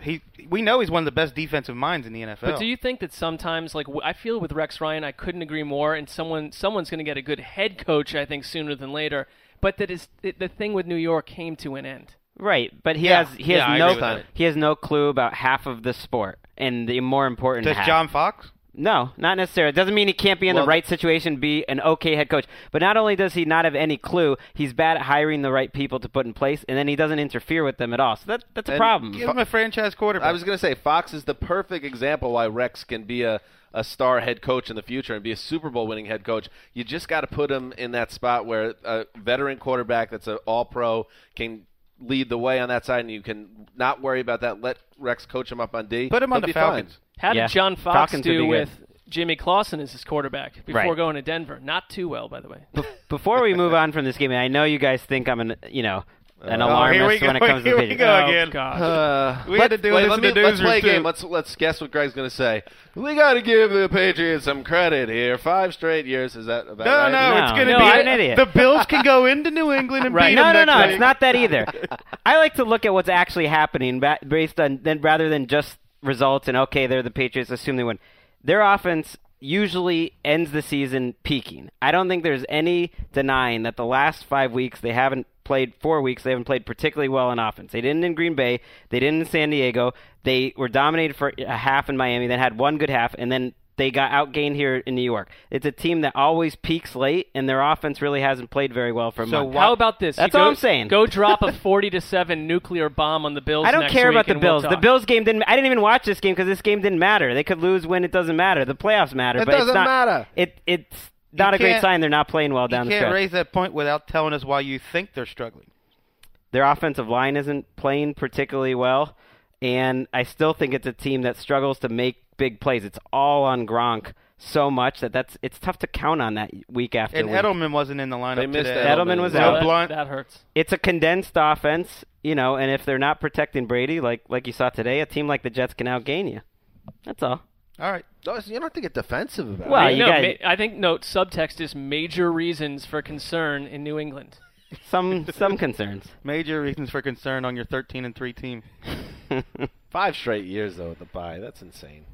he we know he's one of the best defensive minds in the NFL. But do you think that sometimes, like I feel with Rex Ryan, I couldn't agree more, and someone someone's going to get a good head coach, I think, sooner than later. But that is it, the thing with New York came to an end. Right, but he Yeah. has he has Yeah, I no agree with that. he has no clue about half of the sport and the more important Does half. John Fox? No, not necessarily. It doesn't mean he can't be in Well, the right situation, be an okay head coach. But not only does he not have any clue, he's bad at hiring the right people to put in place, and then he doesn't interfere with them at all. So that that's a And problem. Give him a franchise quarterback. I was going to say Fox is the perfect example why Rex can be a, a star head coach in the future and be a Super Bowl winning head coach. You just got to put him in that spot where a veteran quarterback that's an All Pro can lead the way on that side, and you can not worry about that. Let Rex coach him up on D. Put him on He'll the Falcons. fine. How Yeah. did John Fox Falcons do be good. with Jimmy Clausen as his quarterback before Right. going to Denver? Not too well, by the way. Be- Before we move on from this game, I know you guys think I'm an you know an Oh, alarmist here we go, when it comes here to we Patriots. go oh, again. God. Uh, We had to do wait, this let in me, the let's play a game. Let's let's guess what Greg's going to say. We got to give the Patriots some credit here. Five straight years. Is that about no, right? no, No, it's going to no, be you're an idiot. the Bills can go into New England and Right. beat No, them no, next no. It's not that either. I like to look at what's actually happening based on then rather than just results and okay, they're the Patriots, assume they win. Their offense usually ends the season peaking. I don't think there's any denying that the last five weeks they haven't played four weeks they haven't played particularly well in offense. They didn't in Green Bay, they didn't in San Diego. They were dominated for a half in Miami, then had one good half, and then they got outgained here in New York. It's a team that always peaks late, and their offense really hasn't played very well for a So month. How about this? That's You all go- I'm saying. Go drop a forty to seven nuclear bomb on the Bills. I don't next care week about the and we'll Bills. the. Bills game didn't. I didn't even watch this game because this game didn't matter. They could lose, win. It doesn't matter. The playoffs matter. It but doesn't it's not, matter. It it's not a great sign. They're not playing well down the can't stretch. raise that point without telling us why you think they're struggling. Their offensive line isn't playing particularly well, and I still think it's a team that struggles to make big plays. It's all on Gronk so much that that's it's tough to count on that week after And week. Edelman wasn't in the lineup They missed today. Edelman was So out. That, Blunt, that hurts. it's a condensed offense, you know, and if they're not protecting Brady, like like you saw today, a team like the Jets can outgain you. That's all. all right. Oh, no, You don't have to get defensive about Well, it. you no, guys- ma- I think note subtext is major reasons for concern in New England. Some some concerns. Major reasons for concern on your 13 and 3 team. Five straight years though with the bye. That's insane.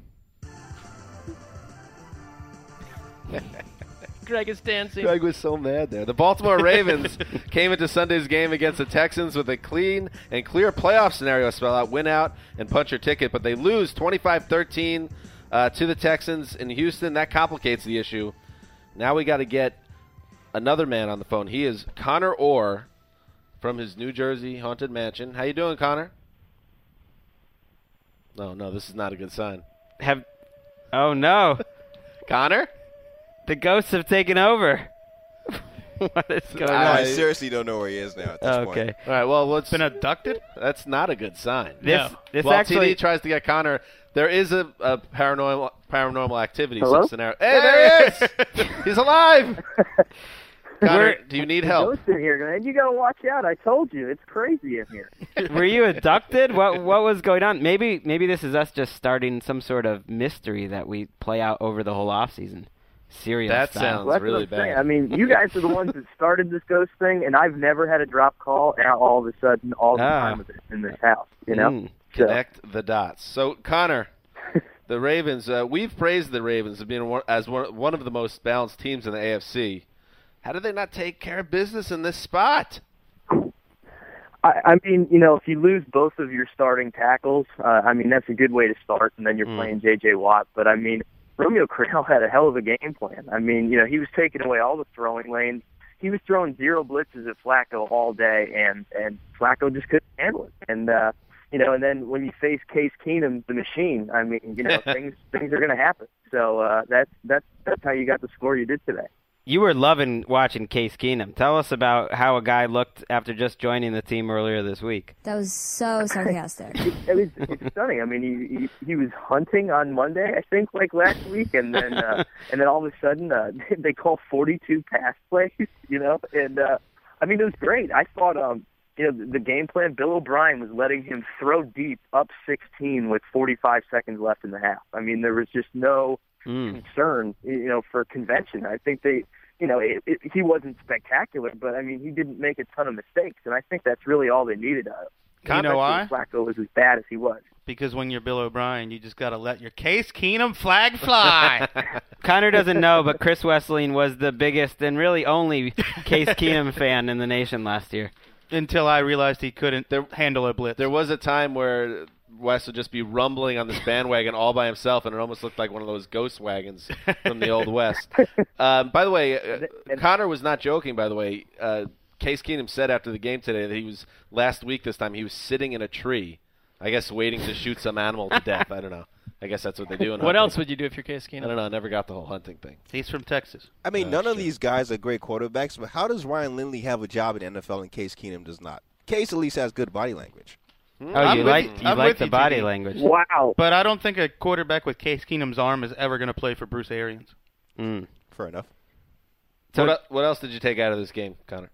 Greg is dancing. Greg was so mad there. The Baltimore Ravens came into Sunday's game against the Texans with a clean and clear playoff scenario spell out, win out and punch your ticket, but they lose 25-13 Uh, to the Texans in Houston, that complicates the issue. Now we got to get another man on the phone. He is Connor Orr from his New Jersey haunted mansion. How you doing, Connor? No, no, this is not a good sign. Have Oh no. Connor? The ghosts have taken over. what is going I on? I seriously don't know where he is now at this Okay. point. All right, well, let's. Been abducted? That's not a good sign. This this While actually TD tries to get Connor, there is a, a paranormal paranormal activity Hello? scenario. Hey, there he is! He's alive. Connor, We're- do you need help? Ghosts in here, man. You gotta watch out. I told you, it's crazy in here. were you abducted? What what was going on? Maybe maybe this is us just starting some sort of mystery that we play out over the whole off season. Serial That style. sounds- Well, really what I'm saying. bad. I mean, you guys are the ones that started this ghost thing, and I've never had a drop call. Now all of a sudden, all the Ah. time with it in this house, you know. Mm. So- Connect the dots. So, Connor, the Ravens. Uh, we've praised the Ravens as being one, as one, one of the most balanced teams in the AFC. How do they not take care of business in this spot? I, I mean, you know, if you lose both of your starting tackles, uh, I mean, that's a good way to start, and then you're Mm. playing J.J. Watt. But I mean, Romeo Crennel had a hell of a game plan. I mean, you know, he was taking away all the throwing lanes. He was throwing zero blitzes at Flacco all day, and and Flacco just couldn't handle it. And uh, you know, and then when you face Case Keenum, the machine, I mean, you know, things things are going to happen. So uh, that's that's that's how you got the score you did today. You were loving watching Case Keenum. Tell us about how a guy looked after just joining the team earlier this week. That was so sarcastic. it was it's stunning. I mean, he, he he was hunting on Monday, I think, like last week, and then uh, and then all of a sudden uh, they call 42 pass plays, you know, and uh, I mean it was great. I thought, um, you know, the, the game plan. Bill O'Brien was letting him throw deep up 16 with 45 seconds left in the half. I mean, there was just no Mm. concern, you know, for convention. I think they, you know, it, it, he wasn't spectacular, but I mean, he didn't make a ton of mistakes, and I think that's really all they needed out of him. You know why? Flacco was as bad as he was. Because when you're Bill O'Brien, you just got to let your Case Keenum flag fly. Connor doesn't know, but Chris Wesseling was the biggest and really only Case Keenum fan in the nation last year. Until I realized he couldn't handle a blitz. There was a time where Wes would just be rumbling on this bandwagon all by himself, and it almost looked like one of those ghost wagons from the old west. Um, by the way, uh, Connor was not joking. By the way, uh, Case Keenum said after the game today that he was last week. This time he was sitting in a tree, I guess waiting to shoot some animal to death. I don't know. I guess that's what they do. In What hunting. else would you do if you're Case Keenum? I don't know. I never got the whole hunting thing. He's from Texas. I mean, Oh, none of shit. these guys are great quarterbacks, but how does Ryan Lindley have a job in the NFL and Case Keenum does not? Case at least has good body language. Oh, I'm you like you. you I'm like the you, body TD. language. Wow. But I don't think a quarterback with Case Keenum's arm is ever going to play for Bruce Arians. Mm. Fair enough. So- what, what else did you take out of this game, Connor?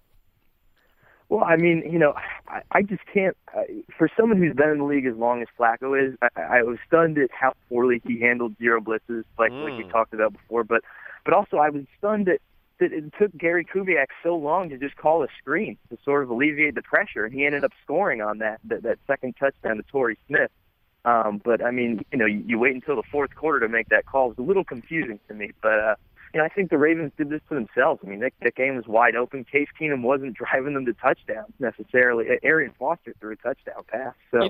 Well, I mean, you know, I, I just can't. Uh, for someone who's been in the league as long as Flacco is, I, I was stunned at how poorly he handled zero blitzes, like like you Mm. talked about before. But but also, I was stunned that that it took Gary Kubiak so long to just call a screen to sort of alleviate the pressure, and he ended up scoring on that that, that second touchdown to Torrey Smith. Um, but I mean, you know, you, you wait until the fourth quarter to make that call. It's a little confusing to me, but. uh you know, I think the Ravens did this to themselves. I mean, that, that game was wide open. Case Keenum wasn't driving them to touchdowns necessarily. Arian Foster threw a touchdown pass. So,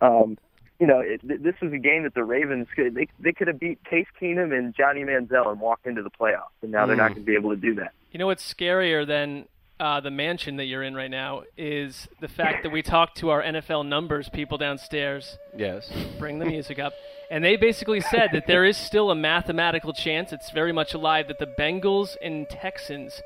um, you know, it, this was a game that the Ravens could they they could have beat Case Keenum and Johnny Manziel and walked into the playoffs, and now they're not going to be able to do that. You know what's scarier than uh, the mansion that you're in right now is the fact that we talked to our NFL numbers people downstairs. Yes. Bring the music up. And they basically said that there is still a mathematical chance, it's very much alive, that the Bengals and Texans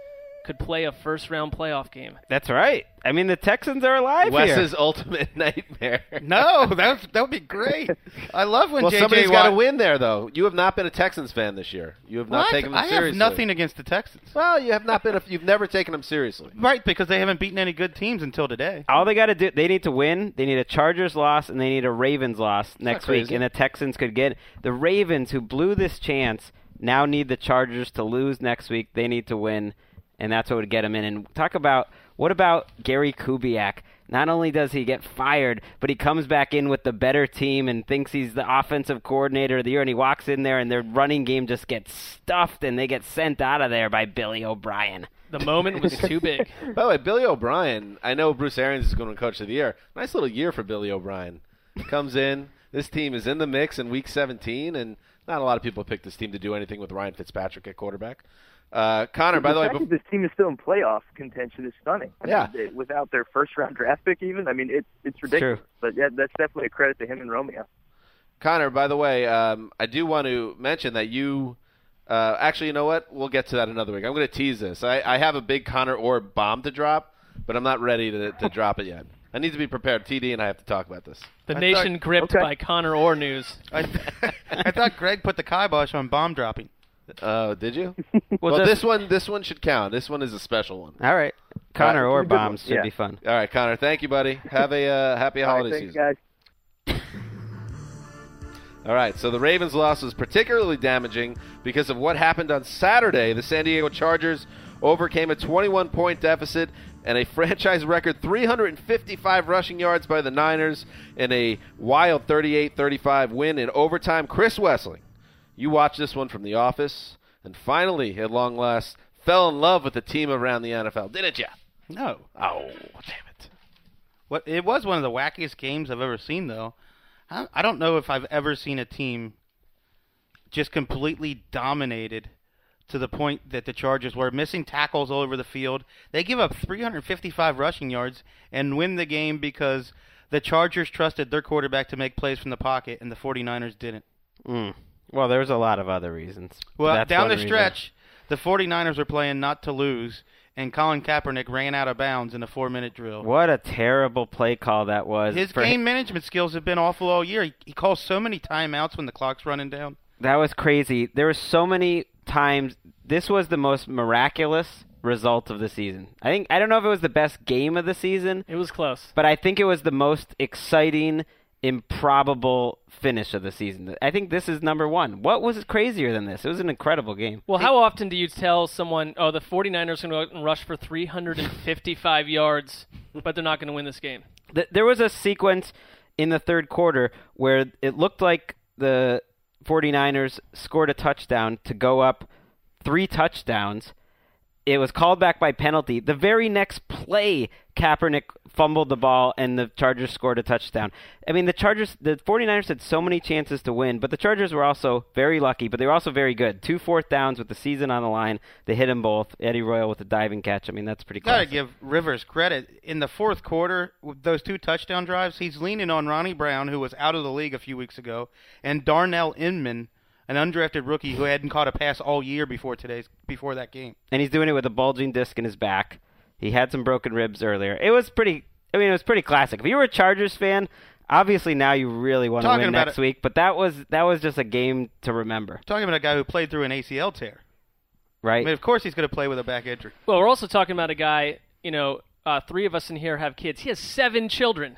could play a first round playoff game. That's right. I mean, the Texans are alive here. Wes's ultimate nightmare. No, that would, that would be great. I love when well, JJ somebody's Watt. got to win there, though. You have not been a Texans fan this year. You have not What? taken them seriously. I seriously. have nothing against the Texans. Well, you have not been. A, you've never taken them seriously. Right, because they haven't beaten any good teams until today. All they got to do, they need to win. They need a Chargers loss and they need a Ravens loss next week, and the Texans could get the Ravens, who blew this chance, now need the Chargers to lose next week. They need to win, and that's what would get him in. And talk about what about Gary Kubiak? Not only does he get fired, but he comes back in with the better team and thinks he's the offensive coordinator of the year, and he walks in there and their running game just gets stuffed, and they get sent out of there by Billy O'Brien. The moment was too big. By the way, Billy O'Brien. I know Bruce Arians is going to coach of the year. Nice little year for Billy O'Brien. Comes in. This team is in the mix in Week 17, and Not a lot of people pick this team to do anything with Ryan Fitzpatrick at quarterback. Uh, Connor, by the way, fact that this team is still in playoff contention is stunning. I Yeah. mean, they- without their first round draft pick, even I mean, it's it's ridiculous. But yeah, that's definitely a credit to him and Romeo. Connor, by the way, um, I do want to mention that you. Uh, actually, you know what? We'll get to that another week. I'm going to tease this. I, I have a big Connor Orr bomb to drop, but I'm not ready to, to drop it yet. I need to be prepared. TD and I have to talk about this. The I nation thought- gripped okay. by Connor Orr news. I, I thought Greg put the kibosh on bomb dropping. Uh, did you? Well, well, this one, this one should count. This one is a special one. All right. Connor Uh, or bombs should Yeah. be fun. All right, Connor. Thank you, buddy. Have a uh, happy All right, holiday thanks, season. guys. All right, so the Ravens' loss was particularly damaging because of what happened on Saturday. The San Diego Chargers overcame a 21 point deficit and a franchise record 355 rushing yards by the Niners in a wild 38 35 win in overtime. Chris Wesseling, you watched this one from The Office and finally, at long last, fell in love with the team around the NFL, didn't you? No. Oh, damn it. What it was one of the wackiest games I've ever seen, though. I, I don't know if I've ever seen a team just completely dominated to the point that the Chargers were missing tackles all over the field. They give up 355 rushing yards and win the game because the Chargers trusted their quarterback to make plays from the pocket and the 49ers didn't. Mm. Well, there's a lot of other reasons. Well, That's down one the reason. stretch, the 49ers were playing not to lose, and Colin Kaepernick ran out of bounds in a four-minute drill. What a terrible play call that was. His for game management skills have been awful all year. He, he calls so many timeouts when the clock's running down. That was crazy. There were so many times. This was the most miraculous result of the season. I think I don't know if it was the best game of the season, It was close. but I think it was the most exciting, improbable finish of the season. I think this is number one. What was crazier than this? It was an incredible game. Well, how often do you tell someone, oh, the 49ers are going to go out and rush for 355 yards, but they're not going to win this game? There was a sequence in the third quarter where it looked like the 49ers scored a touchdown to go up three touchdowns. It was called back by penalty. The very next play, Kaepernick fumbled the ball and the Chargers scored a touchdown. I mean, the Chargers, the 49ers had so many chances to win, but the Chargers were also very lucky, but they were also very good. Two fourth downs with the season on the line. They hit them both. Eddie Royal with a diving catch. I mean, that's pretty Got to give Rivers credit. In the fourth quarter, with those two touchdown drives, he's leaning on Ronnie Brown, who was out of the league a few weeks ago, and Dontrelle Inman, an undrafted rookie who hadn't caught a pass all year before today's before that game. and he's doing it with a bulging disc in his back. He had some broken ribs earlier. It was pretty. I mean, it was pretty classic. If you were a Chargers fan, obviously now you really want to win next it- week. But that was that was just a game to remember, Talking about a guy who played through an ACL tear. right? I mean, of course he's going to play with a back injury. Well, we're also talking about a guy, you know, uh, three of us in here have kids. He has seven children.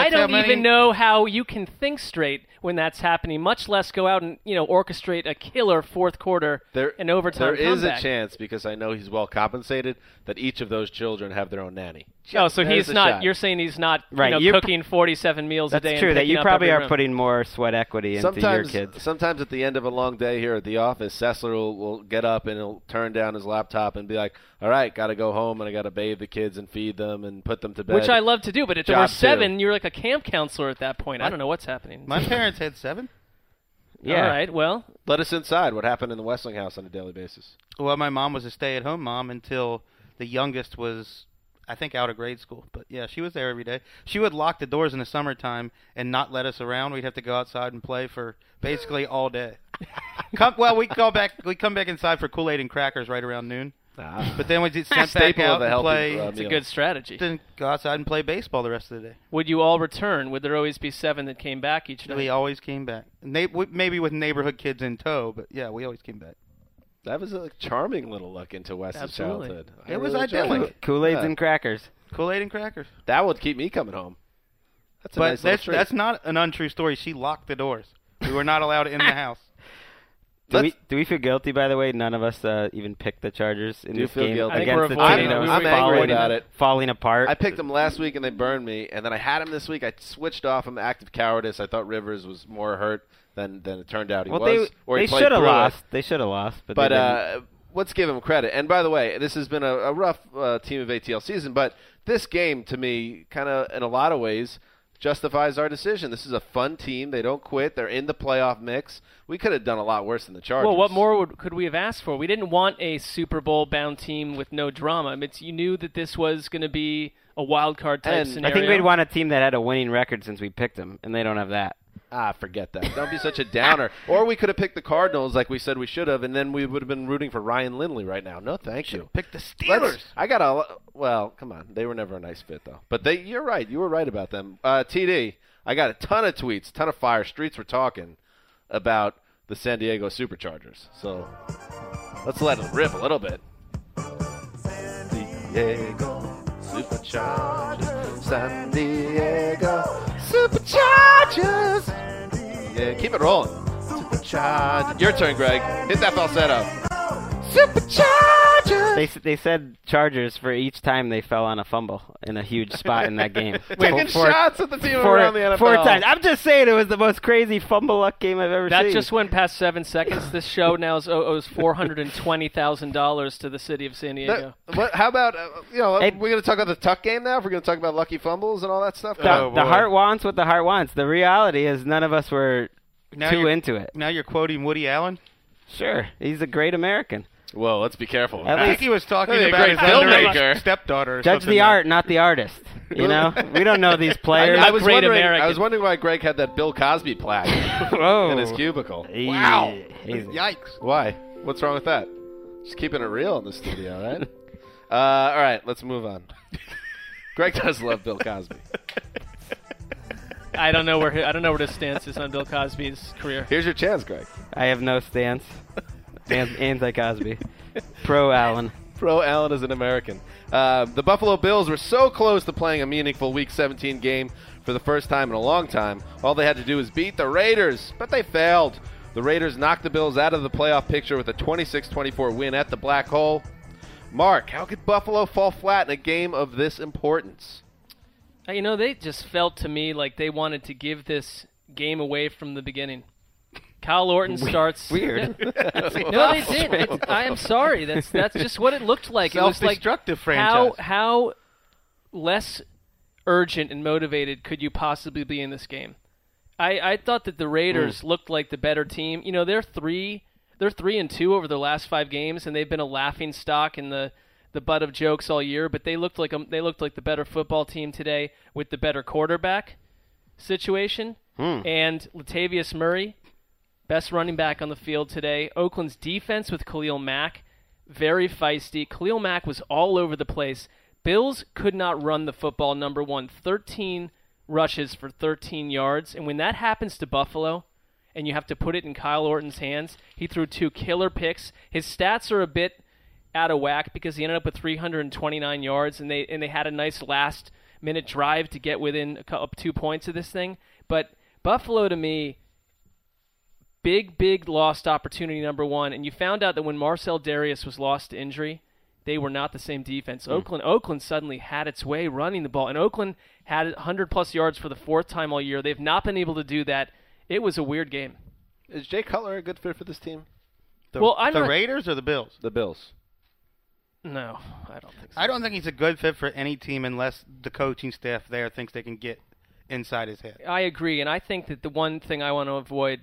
I don't uh, many- even know how you can think straight when that's happening, much less go out and, you know, orchestrate a killer fourth quarter There, and overtime comeback. there is a chance because I know he's well compensated that each of those children have their own nanny. Oh, so There's he's not. shot. You're saying he's not, Right, you know, you're- cooking 47 meals That's a day. That's true. That you probably are room. putting more sweat equity into your kids. sometimes at the end of a long day here at the office, Sessler will, will get up and he'll turn down his laptop and be like, "All right, got to go home and I got to bathe the kids and feed them and put them to bed." Which I love to do, but if there were two. seven, you're like a camp counselor at that point. I don't know what's happening. My parents had seven. yeah. All right. Well, Let us inside. What happened in the Wesseling house on a daily basis? Well, my mom was a stay-at-home mom until the youngest was, I think, out of grade school. But yeah, she was there every day. She would lock the doors in the summertime and not let us around. We'd have to go outside and play for basically all day. come, well, we go back. We come back inside for Kool-Aid and crackers right around noon. But then we get sent back Staple out of a and play. uh, it's a meal. good strategy. Then go outside and play baseball the rest of the day. Would you all return? Would there always be seven that came back each night? We always came back. Na- w- maybe with neighborhood kids in tow, but yeah, we always came back. That was a charming little look into Wes's Absolutely. childhood. I It was really enjoyed idyllic. Kool Aids Yeah. and crackers. Kool-Aid and crackers. That would keep me coming home. That's a But nice little that's treat. that's not an untrue story. She locked the doors. We were not allowed in the house. Do we, Let's- do we feel guilty? By the way, none of us uh, even picked the Chargers in Do this feel game guilty? I think against we're the avoiding team it. that We I'm angry falling, about it. falling apart. I picked them last week and they burned me, and then I had them this week. I switched off him. Active cowardice. I thought Rivers was more hurt than than it turned out he well, was. they or he they should have through it. lost. They should have lost, but, But they didn't. uh, let's give him credit. And by the way, this has been a, a rough uh, team of ATL season, but this game to me, kind of in a lot of ways, justifies our decision. This is a fun team. They don't quit. They're in the playoff mix. We could have done a lot worse than the Chargers. Well, what more would, could we have asked for? We didn't want a Super Bowl bound team with no drama. I mean, it's, you knew that this was going to be a wild card type And scenario. I think we'd want a team that had a winning record since we picked them, and they don't have that. Ah, forget that. Don't be such a downer. or we could have picked the Cardinals like we said we should have, and then we would have been rooting for Ryan Lindley right now. No, thank you. Pick the Let's- Steelers. I got a well. Come on, they were never a nice fit though. But they, you're right. You were right about them. Uh, TD, I got a ton of tweets, ton of fire. Streets were talking about the San Diego Superchargers. So let's let it rip a little bit. San Diego Superchargers. San Diego Superchargers. Yeah, keep it rolling. Superchargers. Your turn, Greg. Hit that falsetto. Superchargers. They they said Chargers for each time they fell on a fumble in a huge spot in that game. Taking Four- shots at the team four, around the NFL. four times. I'm just saying it was the most crazy fumble luck game I've ever that seen. That just went past seven seconds. This show now is, owes four hundred and twenty thousand dollars to the city of San Diego. That- what, how about uh, you know Hey- we're going to talk about the tuck game now? If we're going to talk about lucky fumbles and all that stuff. the, Oh, the heart wants what the heart wants. The reality is none of us were Now too into it. Now you're quoting Woody Allen. Sure, he's a great American. Whoa, let's be careful. At I least- think he was talking Maybe a about great his filmmaker. underage stepdaughter. Or Judge something the like- art, not the artist. You know, we don't know these players. I, I was great wondering. American. I was wondering why Greg had that Bill Cosby plaque Whoa. in his cubicle. He- Wow. he's- Yikes. Why? What's wrong with that? Just keeping it real in the studio, right? uh, all right, let's move on. Greg does love Bill Cosby. I don't know where I don't know where his stance is on Bill Cosby's career. Here's your chance, Greg. I have no stance. Anti Cosby. Pro Allen. Pro Allen is an American. Uh, the Buffalo Bills were so close to playing a meaningful Week 17 game for the first time in a long time. All they had to do was beat the Raiders, but they failed. The Raiders knocked the Bills out of the playoff picture with a 26 24 win at the Black Hole. Mark, how could Buffalo fall flat in a game of this importance? Uh, You know, they just felt to me like they wanted to give this game away from the beginning. Kyle Orton starts Weird. no, they did. It's, I am sorry. That's that's just what it looked like. It was like Self-destructive how franchise. how less urgent and motivated could you possibly be in this game? I, I thought that the Raiders mm. looked like the better team. You know, they're three they're three and two over their last five games, and they've been a laughing stock in the the butt of jokes all year. But they looked like a, they looked like the better football team today with the better quarterback situation. Hmm. And Latavius Murray, best running back on the field today. Oakland's defense with Khalil Mack, very feisty. Khalil Mack was all over the place. Bills could not run the football, number one. 13 rushes for 13 yards. And when that happens to Buffalo, and you have to put it in Kyle Orton's hands, he threw two killer picks. His stats are a bit out of whack because he ended up with 329 yards, and they and they had a nice last minute drive to get within a cou- up two points of this thing. But Buffalo, to me, big big lost opportunity number one. And you found out that when Marcell Dareus was lost to injury, they were not the same defense. Hmm. Oakland Oakland suddenly had its way running the ball, and Oakland had 100 plus yards for the fourth time all year. They've not been able to do that. It was a weird game. Is Jay Cutler a good fit for this team? The, Well, I'm the not- Raiders or the Bills? The Bills. No, I don't think so. I don't think he's a good fit for any team unless the coaching staff there thinks they can get inside his head. I agree, and I think that the one thing I want to avoid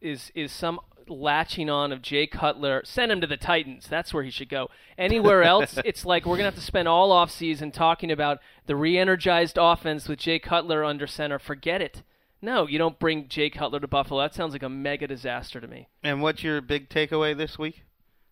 is is some latching on of Jay Cutler. Send him to the Titans. That's where he should go. Anywhere else, it's like we're gonna have to spend all off season talking about the re-energized offense with Jay Cutler under center. Forget it. No, you don't bring Jay Cutler to Buffalo. That sounds like a mega disaster to me. And what's your big takeaway this week?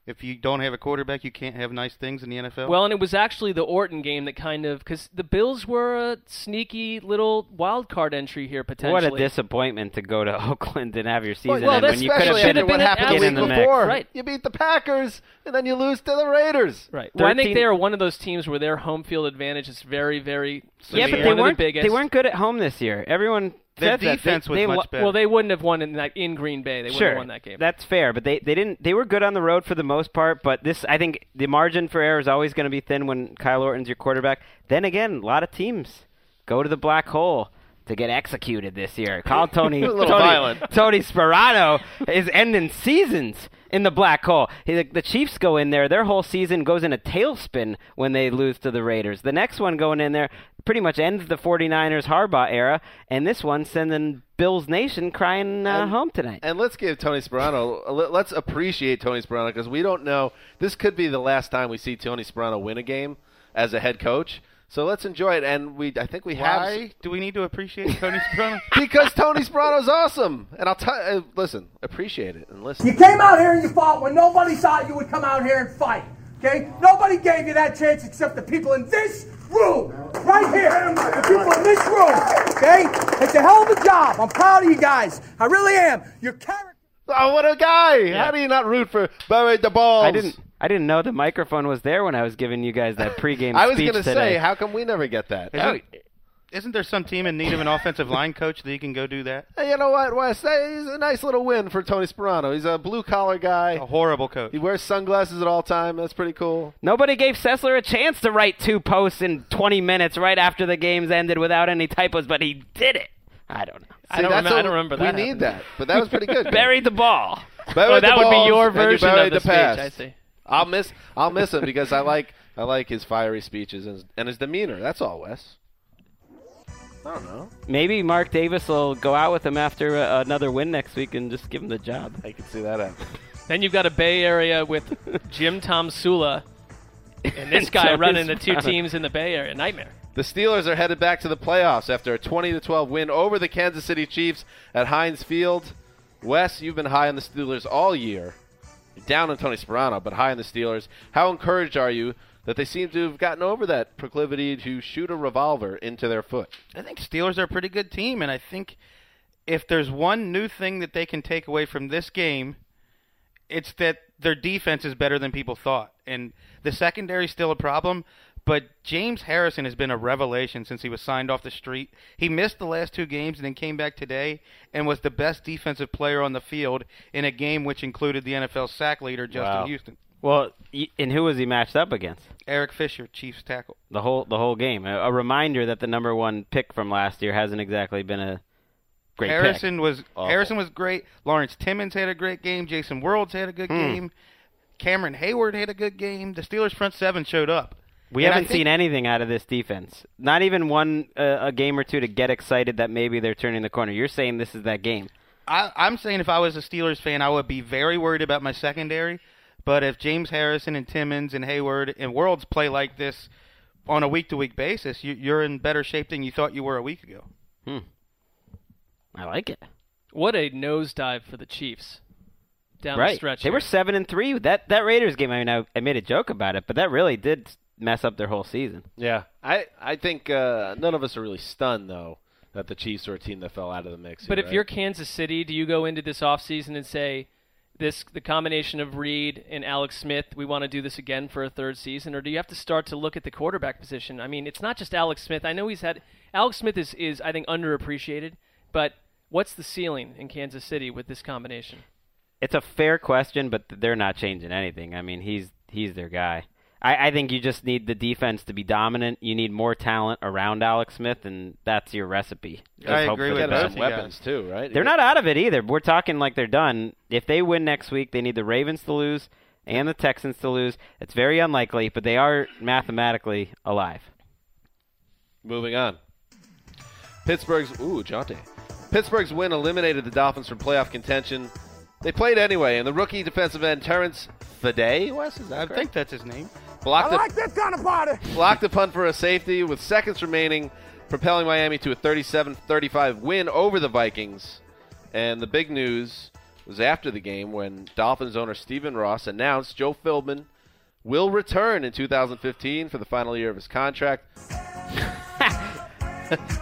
If you don't have a quarterback, you can't have nice things in the NFL. Well, and it was actually the Orton game that kind of because the Bills were a sneaky little wild card entry here potentially. What a disappointment to go to Oakland and have your season well, end when you could have especially been after what happened the in the mix. Right. You beat the Packers, and then you lose to the Raiders. Right. Well, I think they are one of those teams where their home field advantage is very, very. Yeah, but they One weren't. biggest. They weren't good at home this year. Everyone Their said that. They- defense was they much better. Well, they wouldn't have won in that in Green Bay. They wouldn't have won that game. that's fair, but they, they didn't. They were good on the road for the most part. But this, I think, the margin for error is always going to be thin when Kyle Orton's your quarterback. Then again, a lot of teams go to the black hole to get executed this year. Call Tony Tony, violent. Tony Sparano is ending seasons in the black hole. The, the Chiefs go in there. Their whole season goes in a tailspin when they lose to the Raiders. The next one going in there pretty much ends the 49ers Harbaugh era, and this one sending Bills Nation crying uh, And- home tonight. And let's give Tony Sparano. Let's appreciate Tony Sparano because we don't know. This could be the last time we see Tony Sparano win a game as a head coach. So let's enjoy it. And we, I think we have. Why do we need to appreciate Tony Soprano? because Tony Sparano's awesome. And I'll tell. Uh, listen, appreciate it and listen. You came out here and you fought when nobody thought you would come out here and fight. Okay? Nobody gave you that chance except the people in this room. Right here. The people in this room. Okay? It's a hell of a job. I'm proud of you guys. I really am. Your character. Oh, what a guy! How do you not root for Barry the balls? I didn't. I didn't know the microphone was there when I was giving you guys that pregame speech. I was gonna say, how come we never get that? Isn't, oh. isn't there some team in need of an offensive line coach that you can go do that? Hey, you know what, Wes? Hey, He's a nice little win for Tony Sparano. He's a blue collar guy. A horrible coach. He wears sunglasses at all time. That's pretty cool. Nobody gave Sessler a chance to write two posts in 20 minutes right after the games ended without any typos, but he did it. I don't know. I don't, that's remember, I don't remember that. we that. need that, but that was pretty good. Buried the ball. Buried Oh, the that would be your and you version of buried the speech, past. I see. I'll miss I'll miss him because I like I like his fiery speeches and his, and his demeanor. That's all, Wes. I don't know. Maybe Mark Davis will go out with him after uh, another win next week and just give him the job. I can see that happen. Then you've got a Bay Area with Jim Tomsula and this guy Tony running the two teams in the Bay Area. Nightmare. The Steelers are headed back to the playoffs after a 20 to 12 win over the Kansas City Chiefs at Heinz Field. Wes, you've been high on the Steelers all year. Down on Tony Sparano, but high on the Steelers. How encouraged are you that they seem to have gotten over that proclivity to shoot a revolver into their foot? I think Steelers are a pretty good team, and I think if there's one new thing that they can take away from this game, it's that their defense is better than people thought. And the secondary is still a problem, but James Harrison has been a revelation since he was signed off the street. He missed the last two games and then came back today and was the best defensive player on the field in a game which included the NFL sack leader Justin Wow. Houston. Well, and who was he matched up against? Eric Fisher, Chiefs tackle. The whole the whole game. A, a reminder that the number one pick from last year hasn't exactly been a great pick. Harrison was Awful. Harrison was great. Lawrence Timmons had a great game. Jason Worilds had a good Hmm. game. Cameron Heyward had a good game. The Steelers front seven showed up. We And haven't think- seen anything out of this defense. Not even one uh, a game or two to get excited that maybe they're turning the corner. You're saying this is that game. I, I'm saying if I was a Steelers fan, I would be very worried about my secondary. But if James Harrison and Timmons and Heyward and Worilds play like this on a week to week basis, you, you're in better shape than you thought you were a week ago. Hmm. I like it. What a nosedive for the Chiefs down right. the stretch. They here. were seven and three. That that Raiders game. I mean, I, I made a joke about it, but that really did mess up their whole season. Yeah, I I think uh, none of us are really stunned though that the Chiefs are a team that fell out of the mix. But here, if right? you're Kansas City, do you go into this offseason and say, this the combination of Reid and Alex Smith, we want to do this again for a third season, or do you have to start to look at the quarterback position? I mean, it's not just Alex Smith. I know he's had Alex Smith is is I think underappreciated, but what's the ceiling in Kansas City with this combination? It's a fair question, but they're not changing anything. I mean, he's he's their guy. I, I think you just need the defense to be dominant. You need more talent around Alex Smith, and that's your recipe. Just I hope agree with the They got both best. some you weapons too, right? They're not out of it either. We're talking like they're done. If they win next week, they need the Ravens to lose and the Texans to lose. It's very unlikely, but they are mathematically alive. Moving on. Pittsburgh's ooh, Jonte. Pittsburgh's win eliminated the Dolphins from playoff contention. They played anyway, and the rookie defensive end Terrence Fede, Wes, is that I correct? think that's his name. Blocked I a, like this kind of party. blocked a punt for a safety with seconds remaining, propelling Miami to a 37-35 win over the Vikings. And the big news was after the game when Dolphins owner Stephen Ross announced Joe Philbin will return in 2015 for the final year of his contract.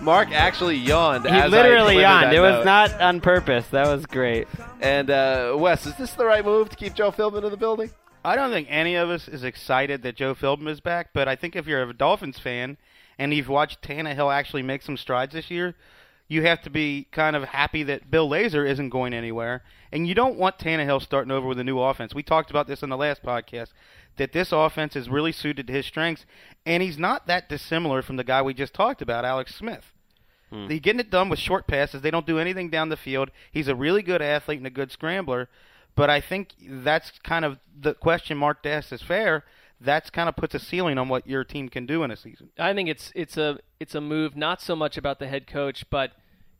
Mark actually yawned. He as literally delivered yawned. that It was note. not on purpose. That was great. And uh, Wes, is this the right move to keep Joe Philbin in the building? I don't think any of us is excited that Joe Philbin is back, but I think if you're a Dolphins fan and you've watched Tannehill actually make some strides this year, you have to be kind of happy that Bill Lazor isn't going anywhere. And you don't want Tannehill starting over with a new offense. We talked about this in the last podcast that this offense is really suited to his strengths, and he's not that dissimilar from the guy we just talked about, Alex Smith. Hmm. He's getting it done with short passes. They don't do anything down the field. He's a really good athlete and a good scrambler. But I think that's kind of the question Mark asked is fair. That's kind of puts a ceiling on what your team can do in a season. I think it's it's a it's a move not so much about the head coach, but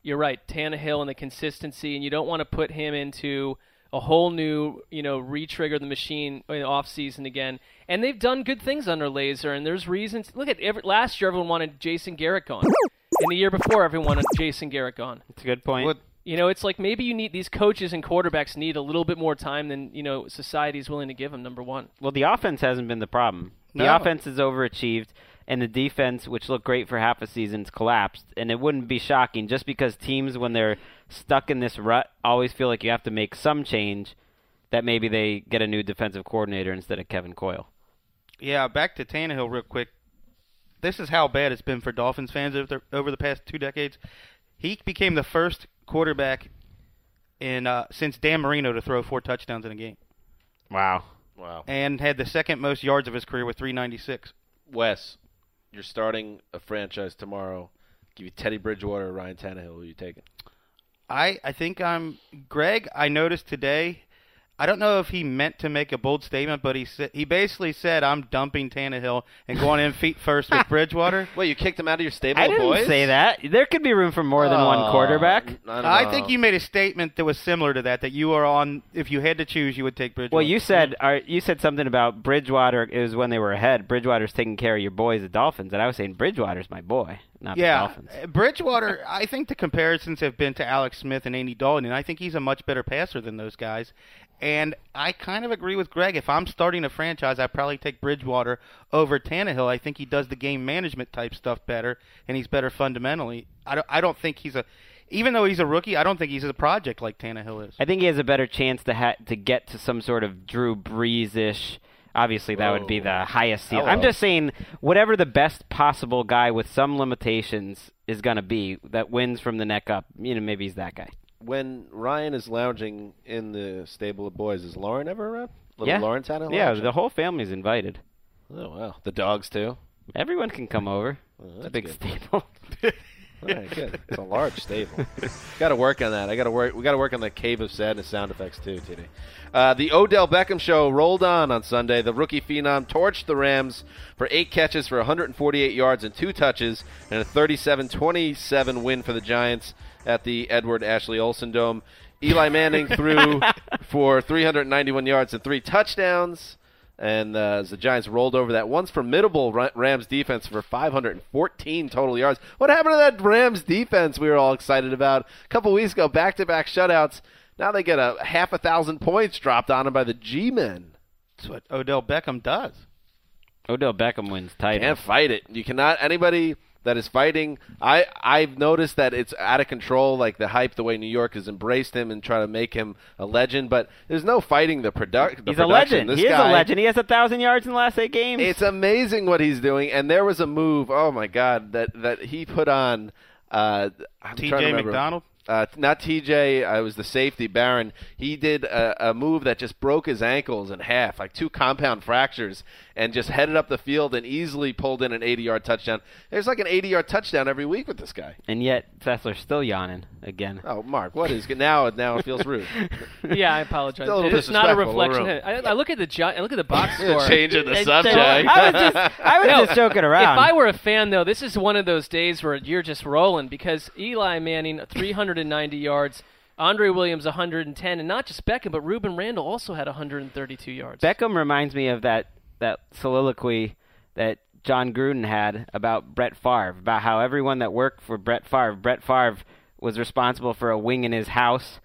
you're right, Tannehill and the consistency, and you don't want to put him into a whole new, you know, re-trigger the machine in the off season again. And they've done good things under Lazor, and there's reasons. Look at every, last year, everyone wanted Jason Garrett gone, and the year before, everyone wanted Jason Garrett gone. It's a good point. What- You know, it's like maybe you need these coaches and quarterbacks need a little bit more time than you know society is willing to give them. Number one. Well, the offense hasn't been the problem. The No. offense is overachieved, and the defense, which looked great for half a season's collapsed. And it wouldn't be shocking just because teams, when they're stuck in this rut, always feel like you have to make some change. That maybe they get a new defensive coordinator instead of Kevin Coyle. Yeah, back to Tannehill real quick. This is how bad it's been for Dolphins fans over the, over the past two decades. He became the first quarterback in uh, since Dan Marino to throw four touchdowns in a game, Wow. Wow. and had the second most yards of his career with 396. Wes, you're starting a franchise tomorrow. Give you Teddy Bridgewater or Ryan Tannehill. Who are you taking? I I think I'm Greg. I noticed today. I don't know if he meant to make a bold statement, but he said he basically said, "I'm dumping Tannehill and going in feet first with Bridgewater." Wait, you kicked him out of your stable I of didn't boys? say that. There could be room for more than one Oh, quarterback. I, I think you made a statement that was similar to that. That you are on. If you had to choose, you would take Bridgewater. Well, you said uh, you said something about Bridgewater. It was when they were ahead. Bridgewater's taking care of your boys, the Dolphins, and I was saying Bridgewater's my boy, not the yeah, Dolphins. uh, Bridgewater. I think the comparisons have been to Alex Smith and Andy Dalton, and I think he's a much better passer than those guys. And I kind of agree with Greg. If I'm starting a franchise, I probably take Bridgewater over Tannehill. I think he does the game management type stuff better, and he's better fundamentally. I don't. I don't think he's a. Even though he's a rookie, I don't think he's a project like Tannehill is. I think he has a better chance to ha- to get to some sort of Drew Brees ish. Obviously, that would be oh. the highest ceiling. I'm just saying, whatever the best possible guy with some limitations is going to be that wins from the neck up. You know, maybe he's that guy. when Ryan is lounging in the stable of boys, is Lauren ever around? Little yeah, Lauren Tannehill? yeah. The whole family's invited. Oh wow, the dogs too. Everyone can come over. Oh, it's a big good. stable. Right, good. It's a large stable. got to work on that. I got to work. We got to work on the Cave of Sadness sound effects too, TD. Uh, the Odell Beckham show rolled on on Sunday. The rookie phenom torched the Rams for eight catches for 148 yards and two touches, and a 37-27 win for the Giants at the Edward Ashley Olsen Dome. Eli Manning threw for 391 yards and three touchdowns. And uh, as the Giants rolled over that once formidable Rams defense for 514 total yards. What happened to that Rams defense we were all excited about a couple weeks ago? Back to back shutouts. Now they get a half a thousand points dropped on them by the G men. That's what Odell Beckham does. Odell Beckham wins title. Can't fight it. You cannot. Anybody that is fighting, I I've noticed that it's out of control. Like the hype, the way New York has embraced him and try to make him a legend. But there's no fighting the, product. the He's a legend. This he is guy, a legend. He has a thousand yards in the last eight games. It's amazing what he's doing. And there was a move. Oh my God, that that he put on. Uh, T.J. trying to remember. McDonald? Uh, not TJ. I was the safety Barron. He did a, a move that just broke his ankles in half, like two compound fractures, and just headed up the field and easily pulled in an 80-yard touchdown. There's like an 80-yard touchdown every week with this guy. and yet Sessler's still yawning again. Oh, Mark, what is now? Now it feels rude. yeah, I apologize. Still a little It's not a reflection. I, I look at the Gi- I look at the box score. Changing the subject. I was just, I was No, just joking around. If I were a fan, though, this is one of those days where you're just rolling because Eli Manning, 390 yards, Andre Williams, 110, and not just Beckham, but Rueben Randle also had 132 yards. Beckham reminds me of that that soliloquy that Jon Gruden had about Brett Favre, about how everyone that worked for Brett Favre, Brett Favre was responsible for a wing in his house,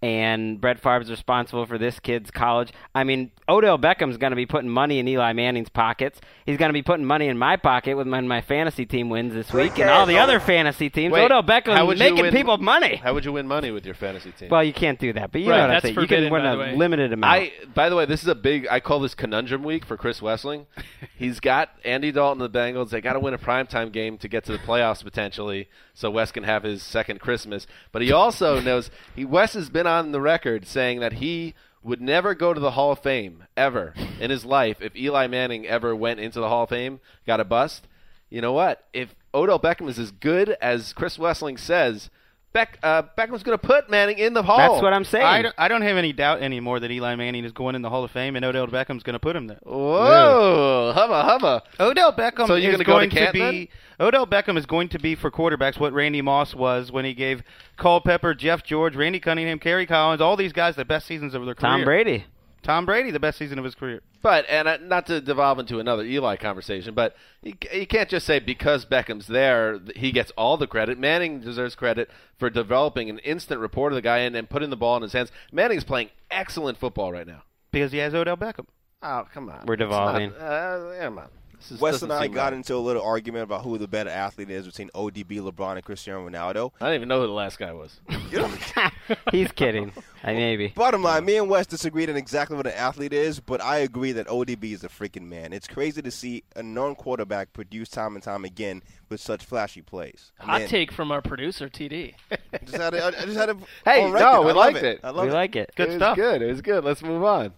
and Brett Favre's responsible for this kid's college. I mean, Odell Beckham's going to be putting money in Eli Manning's pockets. He's going to be putting money in my pocket when my, fantasy team wins this week, and all the other fantasy teams. Wait, Odell how Beckham's making win- people money. How would you win money with your fantasy team? Well, you can't do that, but you Right, know what I'm that's saying. You can win a limited amount. I, by the way, this is a big. I call this conundrum week for Chris Wesseling. He's got Andy Dalton, and the Bengals. They got to win a primetime game to get to the playoffs potentially, so Wes can have his second Christmas. But he also knows he Wes has been on the record saying that he would never go to the Hall of Fame ever in his life if Eli Manning ever went into the Hall of Fame, got a bust. You know what? If Odell Beckham is as good as Chris Wesseling says, Beck uh, Beckham's going to put Manning in the hall. That's what I'm saying. I don't, I don't have any doubt anymore that Eli Manning is going in the Hall of Fame and Odell Beckham's going to put him there. Whoa, hubba hubba. Odell Beckham So you're is gonna go to going to Canton be Odell Beckham is going to be for quarterbacks what Randy Moss was when he gave Culpepper, Jeff George, Randy Cunningham, Kerry Collins, all these guys the best seasons of their career. Tom Brady. Tom Brady, the best season of his career. But and uh, not to devolve into another Eli conversation, but you, you can't just say because Beckham's there he gets all the credit. Manning deserves credit for developing an instant rapport to the guy and, and putting the ball in his hands. Manning's playing excellent football right now. Because he has Odell Beckham. Oh come on, We're It's not- devolving. uh, come on. This Wes and I got right. into a little argument about who the better athlete is between ODB, LeBron, and Cristiano Ronaldo. I didn't even know who the last guy was. He's kidding. I maybe. Bottom line, me and Wes disagreed on exactly what an athlete is, but I agree that ODB is a freaking man. It's crazy to see a non-quarterback produce time and time again with such flashy plays. Hot Man, take from our producer TD. I just had it- I just had it Hey, no, we I liked it. it. I love We it. like it. Good it stuff. was good. It was good. Let's move on.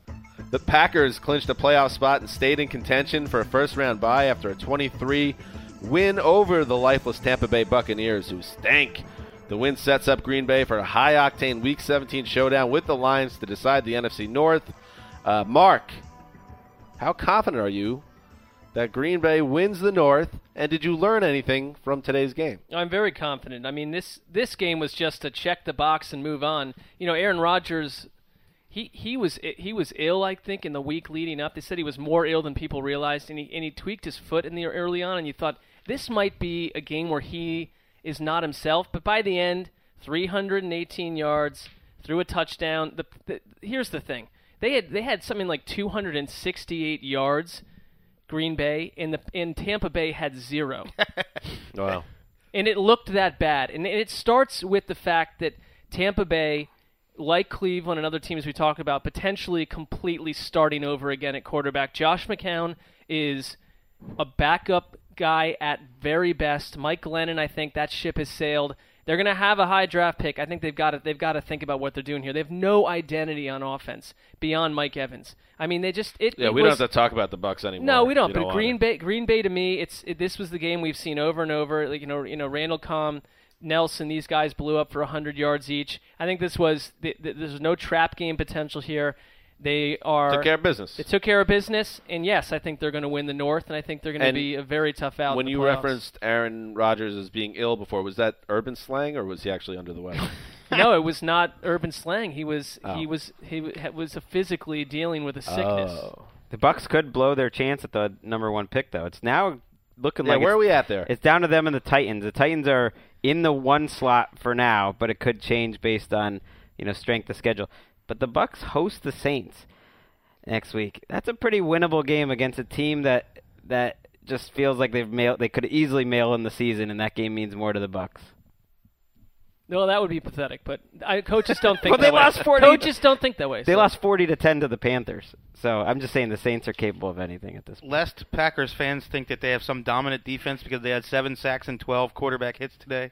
The Packers clinched a playoff spot and stayed in contention for a first round bye after a 23 win over the lifeless Tampa Bay Buccaneers, who stank. The win sets up Green Bay for a high octane Week 17 showdown with the Lions to decide the NFC North. Uh, Marc, how confident are you that Green Bay wins the North? And did you learn anything from today's game? I'm very confident. I mean, this this game was just to check the box and move on. You know, Aaron Rodgers, he he was he was ill. I think in the week leading up, they said he was more ill than people realized, and he and he tweaked his foot in the early on, and you thought this might be a game where he is not himself. But by the end, 318 yards, threw a touchdown. The, the here's the thing: they had they had something like 268 yards. Green Bay and the and Tampa Bay had zero. Wow. and it looked that bad. And it starts with the fact that Tampa Bay, like Cleveland and other teams we talked about, potentially completely starting over again at quarterback. Josh McCown is a backup guy at very best. Mike Glennon, I think that ship has sailed. They're going to have a high draft pick. I think they've got to they've got to think about what they're doing here. They have no identity on offense beyond Mike Evans. I mean, they just it. Yeah, it we was, don't have to talk about the Bucs anymore. no, we don't. But want Green. Bay, Green Bay to me, it's it, this was the game we've seen over and over. Like you know, you know, Randall Cobb, Nelson, these guys blew up for hundred yards each. I think this was th- th- there's no trap game potential here. They are Took care of business. They took care of business, and yes, I think they're going to win the North, and I think they're going to be a very tough out. When in the you playoffs. referenced Aaron Rodgers as being ill before, was that urban slang or was he actually under the weather? no, it was not urban slang. He was Oh. he was he was physically dealing with a sickness. Oh. The Bucs could blow their chance at the number one pick, though. It's now looking Yeah, like where are we at there? It's down to them and the Titans. The Titans are in the one slot for now, but it could change based on you know strength of schedule. But the Bucs host the Saints next week. That's a pretty winnable game against a team that that just feels like they've mailed. They could easily mail in the season, and that game means more to the Bucs. No, that would be pathetic. But I, coaches don't think Well, that they way. lost 40 Coaches don't think that way. They so- lost forty to ten to the Panthers. So I'm just saying the Saints are capable of anything at this point. Lest Packers fans think that they have some dominant defense because they had seven sacks and 12 quarterback hits today.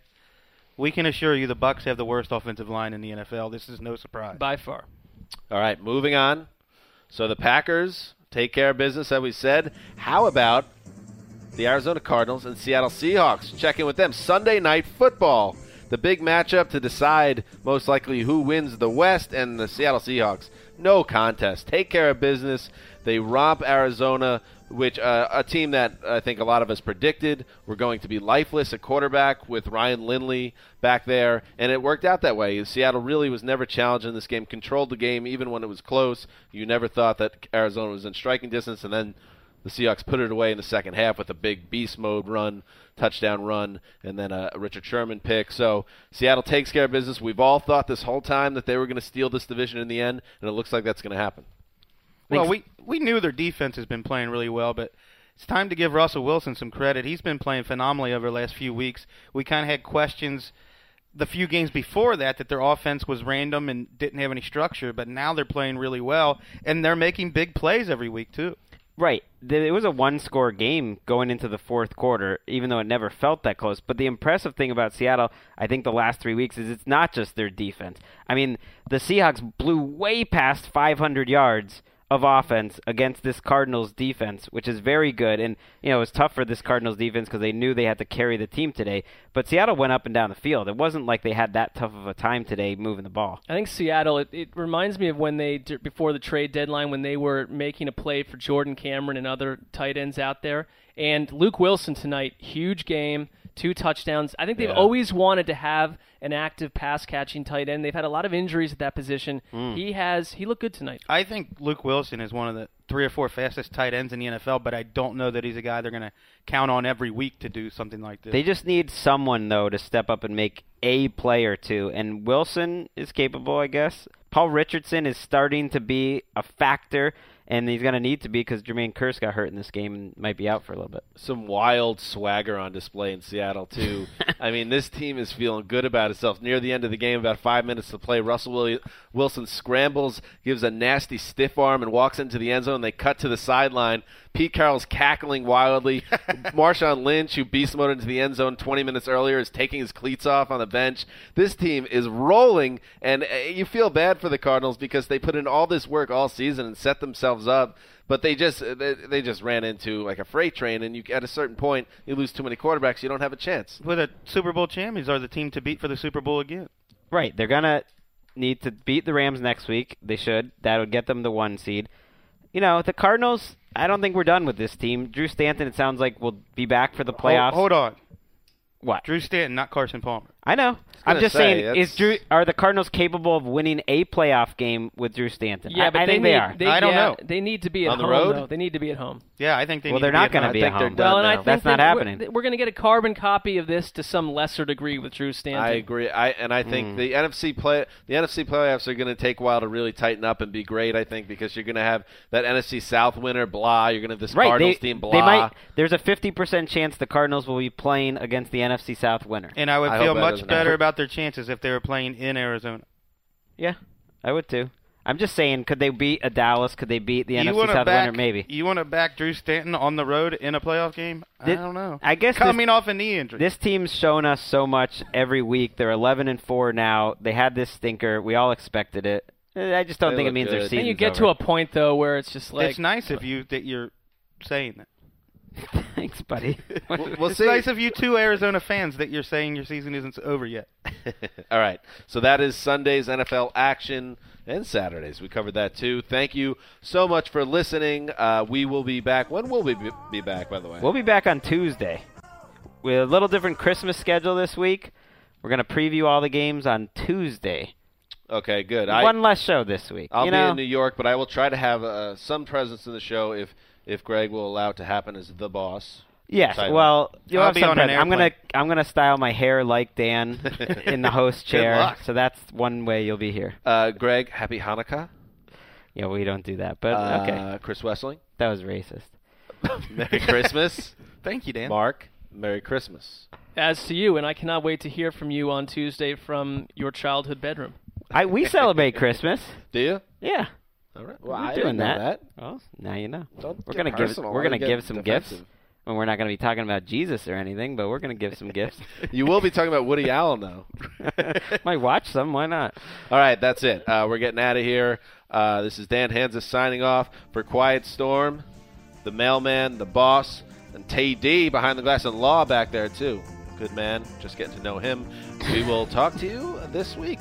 We can assure you the Bucs have the worst offensive line in the NFL. This is no surprise. by far. All right, moving on. So the Packers take care of business, as we said. How about the Arizona Cardinals and Seattle Seahawks? Check in with them. Sunday night football. The big matchup to decide most likely who wins the West and the Seattle Seahawks. No contest. Take care of business. They romp Arizona, which uh, a team that I think a lot of us predicted were going to be lifeless at quarterback with Ryan Lindley back there, and it worked out that way. Seattle really was never challenged in this game, controlled the game even when it was close. You never thought that Arizona was in striking distance, and then the Seahawks put it away in the second half with a big beast mode run, touchdown run, and then a Richard Sherman pick. So Seattle takes care of business. We've all thought this whole time that they were going to steal this division in the end, and it looks like that's going to happen. Well, we we knew their defense has been playing really well, but it's time to give Russell Wilson some credit. He's been playing phenomenally over the last few weeks. We kind of had questions the few games before that that their offense was random and didn't have any structure, but now they're playing really well and they're making big plays every week too. Right. It was a one score game going into the fourth quarter, even though it never felt that close. But the impressive thing about Seattle, I think, the last three weeks is it's not just their defense. I mean, the Seahawks blew way past 500 yards of offense against this Cardinals defense, which is very good. And, you know, it was tough for this Cardinals defense because they knew they had to carry the team today. But Seattle went up and down the field. It wasn't like they had that tough of a time today moving the ball. I think Seattle. It, it reminds me of when they before the trade deadline when they were making a play for Jordan Cameron and other tight ends out there. And Luke Wilson tonight, huge game, two touchdowns. I think they've Yeah. always wanted to have an active pass catching tight end. They've had a lot of injuries at that position. Mm. He has. He looked good tonight. I think Luke Wilson is one of the three or four fastest tight ends in the NFL, but I don't know that he's a guy they're going to count on every week to do something like this. They just need someone though to step up and make a play or two, and Wilson is capable, I guess. Paul Richardson is starting to be a factor, and he's going to need to be because Jermaine Kearse got hurt in this game and might be out for a little bit. Some wild swagger on display in Seattle too. I mean, this team is feeling good about itself. Near the end of the game, about five minutes to play, Russell Wilson scrambles, gives a nasty stiff arm, and walks into the end zone. They cut to the sideline. Pete Carroll's cackling wildly. Marshawn Lynch, who beast mode into the end zone 20 minutes earlier, is taking his cleats off on the bench. This team is rolling, and uh, you feel bad for the Cardinals because they put in all this work all season and set themselves up. But they just uh, they, they just ran into like a freight train, and you at a certain point you lose too many quarterbacks, you don't have a chance. With a Super Bowl champions are the team to beat for the Super Bowl again. Right, they're gonna need to beat the Rams next week. They should. That would get them the one seed. You know, the Cardinals. I don't think we're done with this team. Drew Stanton. It sounds like will be back for the playoffs. Hold, hold on. What? Drew Stanton, not Carson Palmer. I know. I'm just say, saying, that's- is Drew are the Cardinals capable of winning a playoff game with Drew Stanton? Yeah, I, but I they think need, they are. They, I don't yeah, know. They need to be at On the home. road? Though. They need to be at home. Yeah, I think they well, need they're to not going to be at home. Well, and I think That's not happening. We're, we're going to get a carbon copy of this to some lesser degree with Drew Stanton. I agree. I and I think hmm. the NFC play the NFC playoffs are going to take a while to really tighten up and be great. I think because you're going to have that NFC South winner, blah. You're going to have this Right, Cardinals they, team, blah. they might. There's a 50% chance the Cardinals will be playing against the NFC South winner. And I would I feel hope that much better about their chances if they were playing in Arizona. Yeah, I would too. I'm just saying, could they beat a Dallas? Could they beat the you NFC South back, winner? Maybe. You want to back Drew Stanton on the road in a playoff game? Did- I don't know. I guess coming this, off a knee injury. this team's shown us so much every week. They're 11 and four now. They had this stinker. We all expected it. I just don't They think it look means their good. season's and you get over. to a point though where it's just like it's nice of you that you're saying that. Thanks, buddy. We'll, we'll it's see. nice of you two Arizona fans that you're saying your season isn't over yet. All right. So that is Sunday's NFL action and Saturdays. We covered that too. Thank you so much for listening. Uh, we will be back. When will we be- be back, by the way? We'll be back on Tuesday. With a little different Christmas schedule this week. We're going to preview all the games on Tuesday. Okay, good. I, One less show this week. I'll you be know? in New York, but I will try to have uh, some presence in the show if if Gregg will allow it to happen as the boss. Yes. Title. Well, you'll I'll have be some on an pres- I'm gonna. I'm gonna style my hair like Dan in the host chair. luck. So that's one way you'll be here. Uh, Gregg, happy Hanukkah. Yeah, we don't do that, but Uh, okay. Chris Wesseling, That was racist. Merry Christmas. Thank you, Dan. Marc, Merry Christmas. as to you, and I cannot wait to hear from you on Tuesday from your childhood bedroom. I we celebrate Christmas. Do you? Yeah. All right. We're Well, I doing didn't know that. that. Well, now you know. Don't we're gonna give personal. we're gonna give some defensive? gifts. And we're not gonna be talking about Jesus or anything, but we're gonna give some gifts. You will be talking about Woody Allen, though. Might watch some. Why not? All right, that's it. Uh, we're getting out of here. Uh, this is Dan Hanzus signing off for Quiet Storm, the mailman, the boss, and TD behind the glass and Law back there, too. Good man. Just getting to know him. We will talk to you this week.